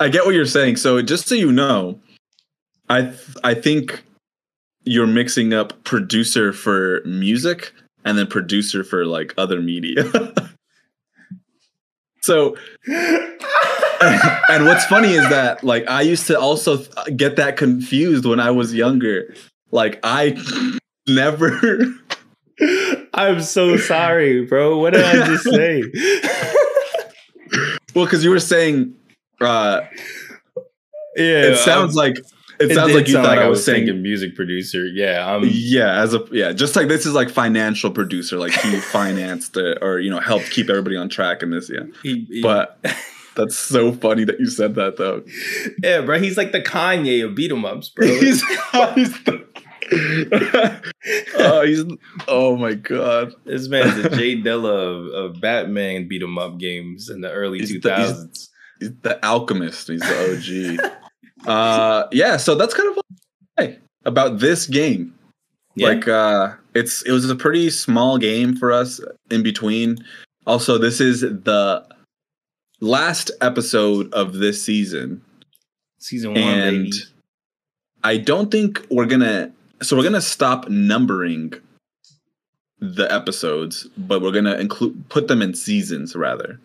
i get what you're saying so just so you know i th- i think you're mixing up producer for music and then producer for like other media so and what's funny is that like i used to also th- get that confused when i was younger like i never I'm so sorry, bro. What did I just say? well because you were saying uh yeah, it sounds like it, it sounds like you sound thought like I was saying thinking music producer. Yeah, yeah, as a yeah, just like this is like financial producer, like he financed it or you know helped keep everybody on track in this. Yeah, he- he- but that's so funny that you said that though. yeah, bro. He's like the Kanye of beat 'em ups, bro. he's, he's the, oh, he's oh my god. this man's the Jay Dilla of, of Batman beat 'em up games in the early two thousands. He's the alchemist. He's the OG. Uh, yeah, so that's kind of say about this game. Yeah, Like uh it's it was a pretty small game for us in between. Also, this is the last episode of this season. season one, And baby. I don't think we're gonna so we're gonna stop numbering the episodes, but we're gonna include put them in seasons rather.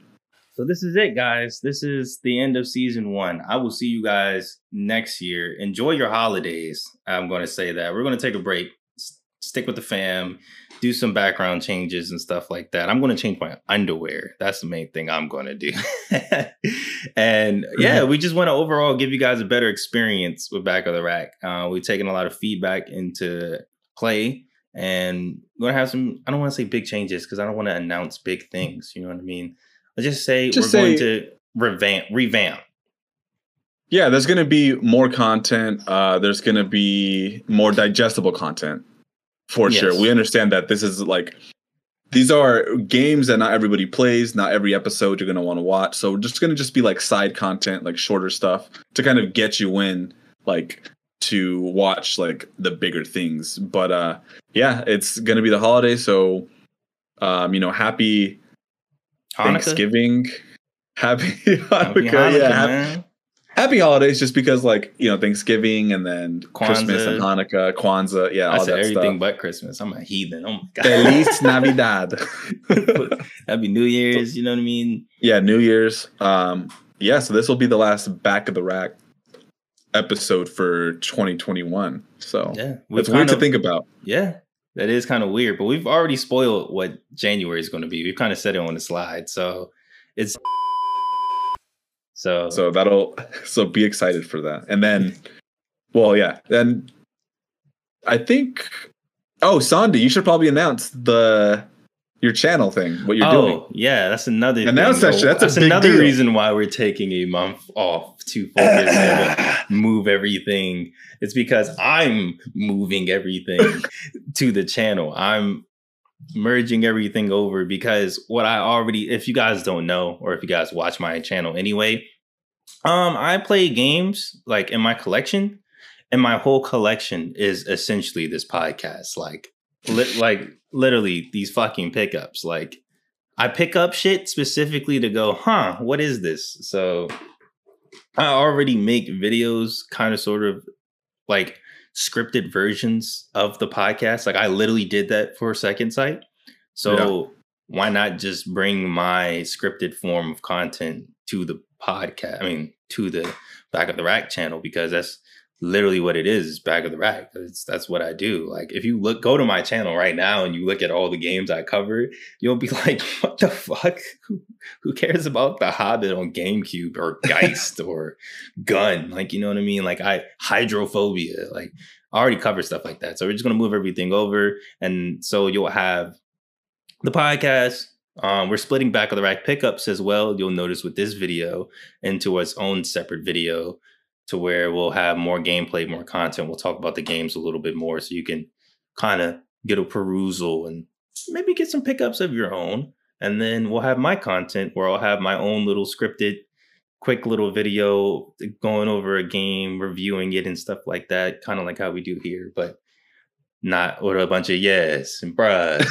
So this is it, guys. This is the end of season one. I will see you guys next year. Enjoy your holidays. I'm going to say that. We're going to take a break, S- stick with the fam, do some background changes and stuff like that. I'm going to change my underwear. That's the main thing I'm going to do. and yeah, we just want to overall give you guys a better experience with Back of the Rack. Uh, we've taken a lot of feedback into play and we're going to have some, I don't want to say big changes because I don't want to announce big things. You know what I mean? Let's just say Just we're going to revamp, revamp. Yeah, there's going to be more content. Uh, there's going to be more digestible content for Yes. sure. We understand that this is like these are games that not everybody plays. Not every episode you're going to want to watch. So we're just going to just be like side content, like shorter stuff to kind of get you in, like to watch like the bigger things. But uh, yeah, it's going to be the holiday, so um, you know, happy Hanukkah? Thanksgiving. Happy Happy Hanukkah, Hanukkah, yeah. Happy, man. happy holidays just because like you know thanksgiving and then christmas and hanukkah kwanzaa yeah I all said that everything stuff but Christmas. I'm a heathen. Oh my god. feliz navidad be New Year's. You know what I mean? yeah new year's um yeah so this will be the last back of the rack episode for 2021 so Yeah, it's weird kind to think about Yeah, that is kind of weird, but we've already spoiled what January is going to be. We've kind of said it on the slide, so it's so. so that'll so be excited for that and then well yeah then i think oh sandy you should probably announce the your channel thing what you're oh doing yeah, that's another. Announce thing. that shit. That's a that's big another deal. reason why we're taking a month off to focus and move everything. It's because I'm moving everything to the channel. I'm merging everything over because what I already if you guys don't know or if you guys watch my channel anyway, um I play games like in my collection and my whole collection is essentially this podcast like li- like literally these fucking pickups like I pick up shit specifically to go, huh, what is this? So I already make videos kind of sort of like scripted versions of the podcast. Like I literally did that for Second Sight. So why not just bring my scripted form of content to the podcast? I mean, to the back of the rack channel because that's literally what it is. Is back of the rack. It's, that's what I do. Like if you look, go to my channel right now and you look at all the games I cover, you'll be like, what the fuck? Who, who cares about the Hobbit on GameCube or Geist or Gun? Like, you know what I mean? Like I hydrophobia. Like I already cover stuff like that. So we're just gonna move everything over. And so you'll have the podcast. Um, we're splitting back of the rack pickups as well. You'll notice with this video into its own separate video to where we'll have more gameplay, more content. We'll talk about the games a little bit more so you can kind of get a perusal and maybe get some pickups of your own. And then we'll have my content where I'll have my own little scripted, quick little video going over a game, reviewing it and stuff like that, kind of like how we do here, but not with a bunch of yes and bruhs.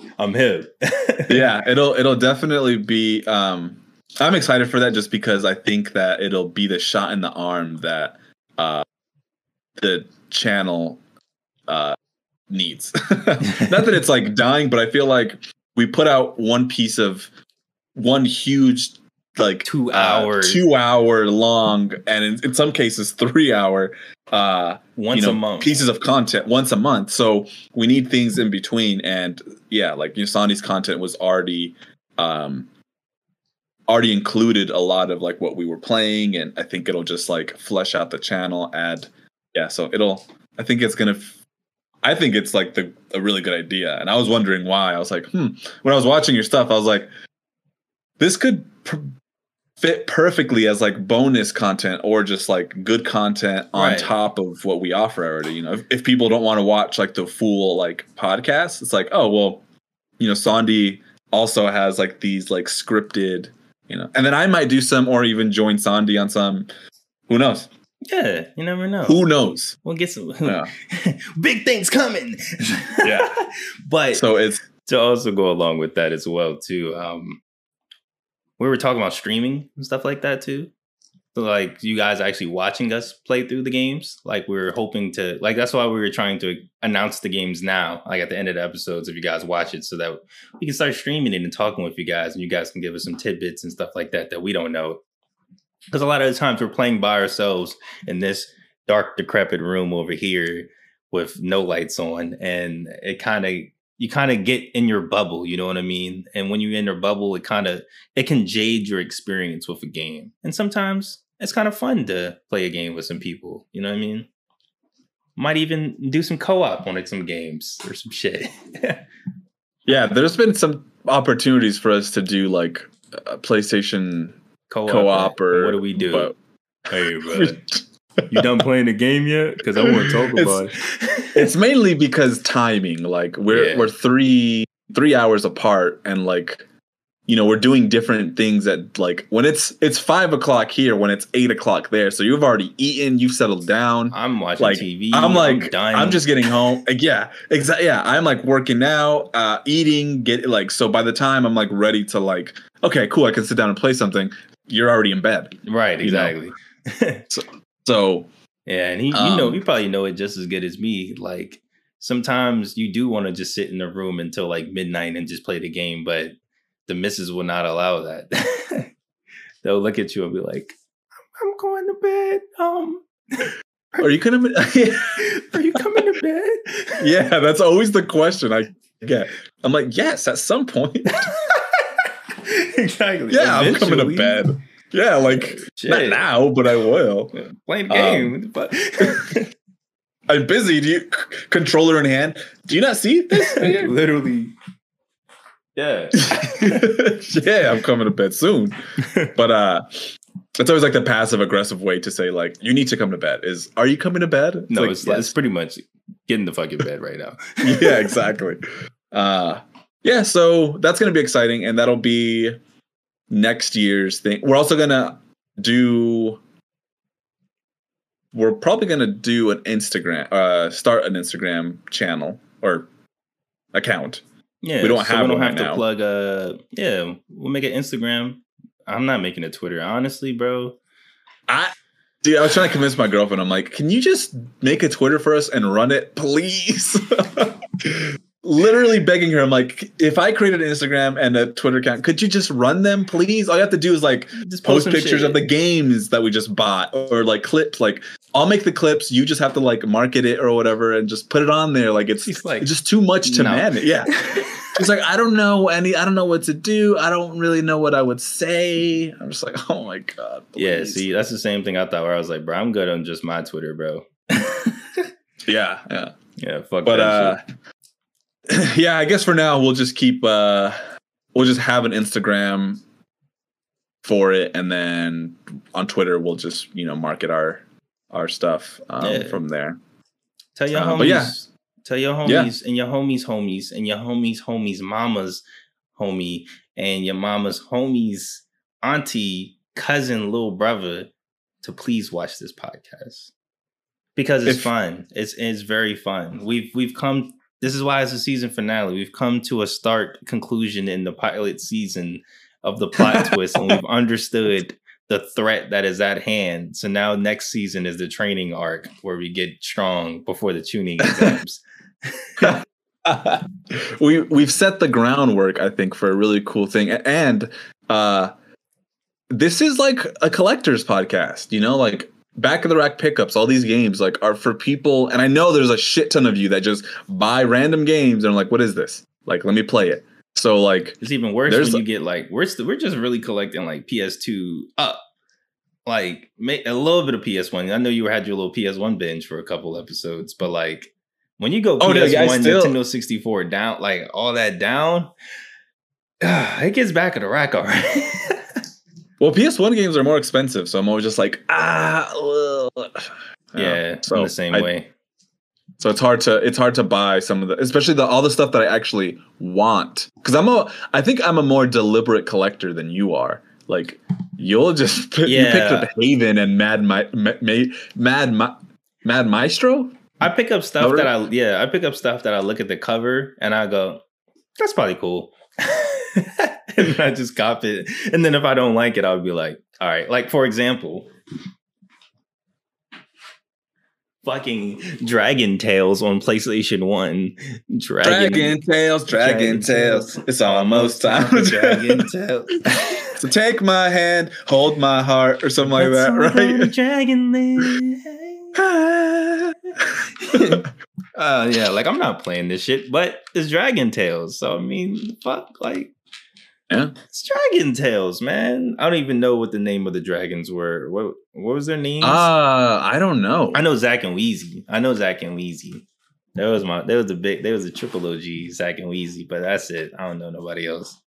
I'm hip. yeah it'll it'll definitely be um i'm excited for that just because i think that it'll be the shot in the arm that uh the channel uh needs not that it's like dying but i feel like we put out one piece of one huge like Two uh, hour, two hour long and in, in some cases three hour uh once you know, a month. pieces of content once a month. So we need things in between. And yeah, like Yasani's content was already um already included a lot of like what we were playing, and I think it'll just like flesh out the channel, add yeah, so it'll I think it's gonna f- I think it's like the a really good idea. And I was wondering why. I was like, hmm. When I was watching your stuff, I was like, this could pr- fit perfectly as like bonus content or just like good content on Right. top of what we offer already. You know, if, if people don't want to watch like the full like podcast, it's like, oh well, you know, Sandy also has like these like scripted, you know, and then I might do some or even join Sandy on some. Who knows? yeah, you never know. Who knows? We'll get some Yeah. big things coming. Yeah. but So it's to also go along with that as well too um we were talking about streaming and stuff like that too like you guys actually watching us play through the games. Like we are hoping to like that's why we were trying to announce the games now, like at the end of the episodes, if you guys watch it, so that we can start streaming it and talking with you guys, and you guys can give us some tidbits and stuff like that that we don't know. Because a lot of the times we're playing by ourselves in this dark, decrepit room over here with no lights on, and it kind of you kind of get in your bubble, you know what I mean? And when you're in your bubble, it kind of it can jade your experience with a game. And sometimes it's kind of fun to play a game with some people, you know what I mean? Might even do some co-op on some games or some shit. yeah, there's been some opportunities for us to do like PlayStation co-op, co-op or what do we do? But, hey, but you done playing the game yet? Because I want to talk about it's, it. it's mainly because timing. Like we're yeah. we're three three hours apart, and like you know we're doing different things at like when it's it's five o'clock here, when it's eight o'clock there. So you've already eaten, you've settled down. I'm watching like, TV. I'm like I'm, I'm just getting home. yeah, exactly. Yeah, I'm like working now, uh, eating, get like so. By the time I'm like ready to like, okay, cool, I can sit down and play something. You're already in bed. Right. Exactly. so, so yeah, and he, um, you know, you probably know it just as good as me. Like sometimes you do want to just sit in the room until like midnight and just play the game, but the missus will not allow that. They'll look at you and be like, "I'm going to bed." Um, are you coming? are you coming to bed? yeah, that's always the question I get. I'm like, yes, at some point. exactly. Yeah, Eventually. I'm coming to bed. Yeah, like Shit. not now, but I will. Yeah, playing game. Um, I'm busy. Do you controller in hand? Do you not see this? Literally. Yeah. yeah, I'm coming to bed soon. But uh it's always like the passive aggressive way to say like you need to come to bed is are you coming to bed? It's no, like, it's, yes. it's pretty much getting the fucking bed right now. yeah, exactly. Uh yeah, so that's gonna be exciting and that'll be next year's thing. We're also gonna do. We're probably gonna do an Instagram, uh, start an Instagram channel or account. Yeah, we don't so have. We don't have right to now. plug. Uh, yeah, we'll make an Instagram. I'm not making a Twitter, honestly, bro. I Dude, I was trying to convince my girlfriend. I'm like, can you just make a Twitter for us and run it, please? literally begging her. I'm like, if I created an Instagram and a Twitter account, could you just run them, please? All you have to do is like just post, post pictures shit. of the games that we just bought or like clips. Like, I'll make the clips. You just have to like market it or whatever and just put it on there. Like, it's like, just too much to no. manage. Yeah. She's like, I don't know any, I don't know what to do. I don't really know what I would say. I'm just like, oh my god. Please. Yeah, see, that's the same thing I thought. Where I was like, bro, I'm good on just my Twitter, bro. yeah, yeah, yeah. Fuck. But uh, yeah, I guess for now we'll just keep uh we'll just have an Instagram for it and then on Twitter we'll just, you know, market our our stuff um, yeah. from there. Tell your uh, homies. Yeah. Tell your homies yeah. and your homies homies and your homies homies mama's homie and your mama's homies auntie cousin little brother to please watch this podcast because it's if, fun. It's it's very fun. We've we've come this is why it's a season finale. We've come to a start conclusion in the pilot season of the plot twist, and we've understood the threat that is at hand. So now next season is the training arc where we get strong before the tuning exams. we we've set the groundwork, I think, for a really cool thing. And uh this is like a collector's podcast, you know, like back of the rack pickups, all these games like are for people, and I know there's a shit ton of you that just buy random games and are like, what is this? Like, let me play it. So like, it's even worse when you get like we're st- we're just really collecting like PS2 up, like make a little bit of PS1. I know you had your little PS1 binge for a couple episodes, but like when you go oh, PS1, still... Nintendo 64 down, like all that down, it gets back of the rack all right. Well, PS1 games are more expensive, so I'm always just like, ah, ugh. yeah, so in the same I, way. So it's hard to it's hard to buy some of the, especially the all the stuff that I actually want, because I'm a I think I'm a more deliberate collector than you are. Like you'll just pick, yeah. you picked up Haven and Mad My, Mad Mad Mad Maestro. I pick up stuff that I yeah I pick up stuff that I look at the cover and I go, that's probably cool. and I just cop it. And then if I don't like it, I'll be like, all right. Like for example, Fucking Dragon Tales on PlayStation One. Dragon, Dragon Tales, Dragon, Dragon Tales. Tales. It's almost time for Dragon. Tales. So take my hand, hold my heart, or something like Let's that, right? Dragon Uh, yeah, like I'm not playing this shit, but it's Dragon Tales. So I mean, fuck, like, Yeah. it's Dragon Tales, man. I don't even know what the name of the dragons were. What what was their names? Uh, I don't know. I know Zak and Wheezie. I know Zak and Wheezie. That was my. That was the big. That was a triple OG Zak and Wheezie. But that's it. I don't know nobody else.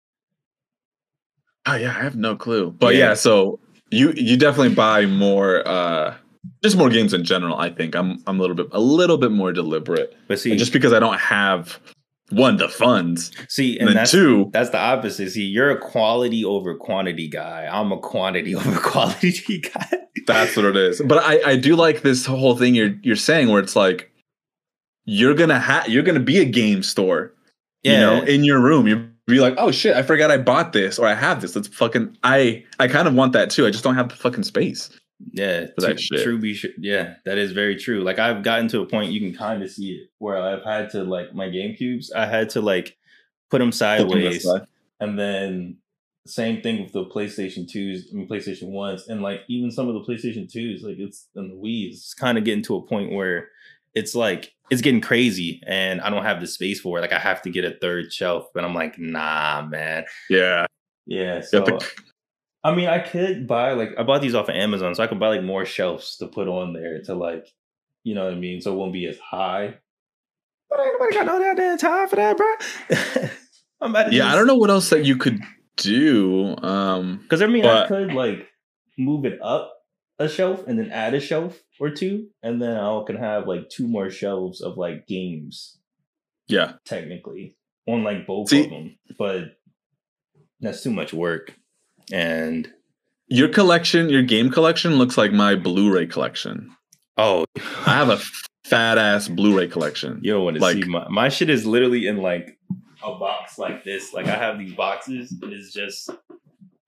Oh yeah, I have no clue. But Yeah. yeah, so you you definitely buy more uh just more games in general, I think. I'm I'm a little bit a little bit more deliberate. But see, And just because I don't have one the funds, see, and and that's two, that's the opposite. See, you're a quality over quantity guy. I'm a quantity over quality guy. that's what it is. But I I do like this whole thing you're you're saying where it's like you're gonna have you're gonna be a game store, you know, in your room. You be like, oh shit, I forgot I bought this or I have this. Let's fucking I I kind of want that too. I just don't have the fucking space. Yeah, for that true, shit. true be. Yeah, that is very true. Like I've gotten to a point you can kind of see it where I've had to like my Game Cubes. I had to like put them sideways, and then same thing with the PlayStation twos, I mean PlayStation ones, and like even some of the PlayStation twos, like it's and the Wii's, it's kind of getting to a point where it's like it's getting crazy, and I don't have the space for it. Like I have to get a third shelf, but I'm like, nah, man. Yeah. Yeah, You so have to I mean, I could buy like I bought these off of Amazon, so I could buy like more shelves to put on there to like, you know what I mean, so it won't be as high. But ain't nobody got no goddamn time for that, bro. I'm about to Yeah, I don't know what else that you could do. Um, because I mean, I could like move it up a shelf and then add a shelf or two, and then I can have like two more shelves of like games yeah, technically on like both See- of them, but that's too much work. And your collection, your game collection, looks like my Blu-ray collection. oh, I have a fat ass Blu-ray collection. You don't want to Like- see my my shit is literally in like a box like this. Like I have these boxes and it's just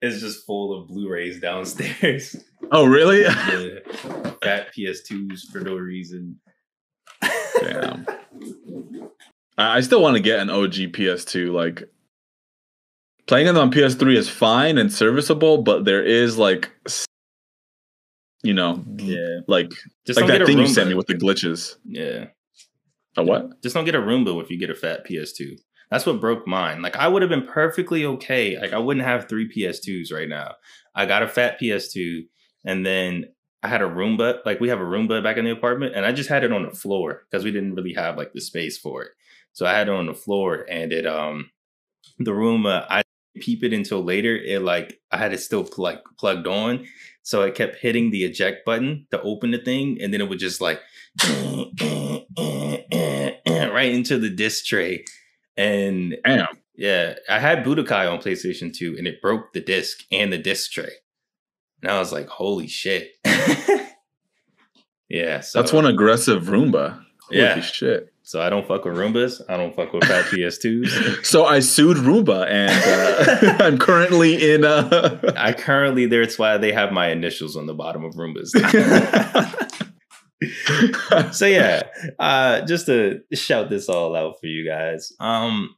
it's just full of Blu-rays downstairs. Oh, really? yeah. Fat PS2s for no reason. Damn. I I still want to get an OG PS2. Like playing it on PS3 is fine and serviceable, but there is like, you know, Yeah. like Just like that thing you sent me with the glitches. Yeah. A what? Just don't get a Roomba if you get a fat PS2. That's what broke mine. Like I would have been perfectly okay. Like I wouldn't have three PS2s right now. I got a fat PS2 and then I had a Roomba. Like we have a Roomba back in the apartment and I just had it on the floor because we didn't really have like the space for it. So I had it on the floor and it um the Roomba I peep it until later. It like I had it still like plugged on. So I kept hitting the eject button to open the thing and then it would just like right into the disc tray. And Damn. yeah, I had Budokai on PlayStation 2 and it broke the disc and the disc tray. And I was like, holy shit. yeah. So That's one aggressive Roomba. Holy Yeah. shit. So I don't fuck with Roombas. I don't fuck with fat PS2s. So I sued Roomba and uh, I'm currently in uh I currently that's why they have my initials on the bottom of Roombas. so yeah, uh, just to shout this all out for you guys. Um,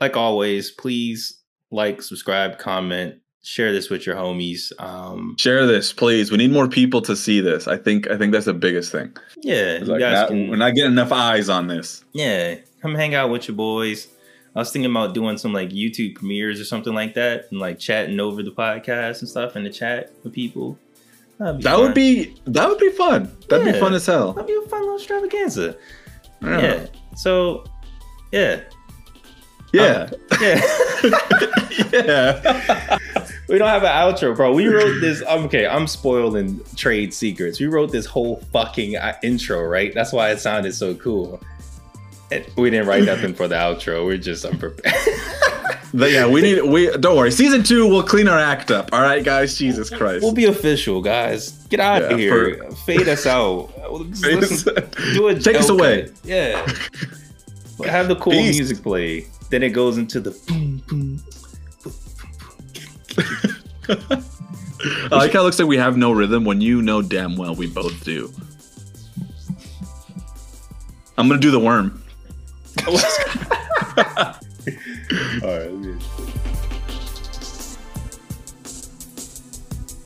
like always, please like, subscribe, comment, share this with your homies. Um, Share this, please. We need more people to see this. I think I think that's the biggest thing. yeah, like not- can. we're not getting enough eyes on this. yeah, come hang out with your boys. I was thinking about doing some like YouTube premieres or something like that, and like chatting over the podcast and stuff in the chat with people. That'd be That fun. would be that would be fun. That'd be fun as hell. that'd be a fun little extravaganza. Yeah. Yeah. So, yeah, Yeah. yeah. yeah. we don't have an outro, bro. We wrote this. Okay. I'm spoiling trade secrets. We wrote this whole fucking uh, intro, right? That's why it sounded so cool. And we didn't write nothing for the outro. We're just unprepared. But yeah, we need we don't worry. Season two we'll clean our act up. All right, guys. Jesus Christ. we'll be official, guys. Get out Yeah, of here. Fade us out. Listen, do a Take us away. Yeah. Have the cool Peace. music play. Then it goes into the boom boom. I like how it looks like we have no rhythm when you know damn well we both do. I'm gonna do the worm. All right.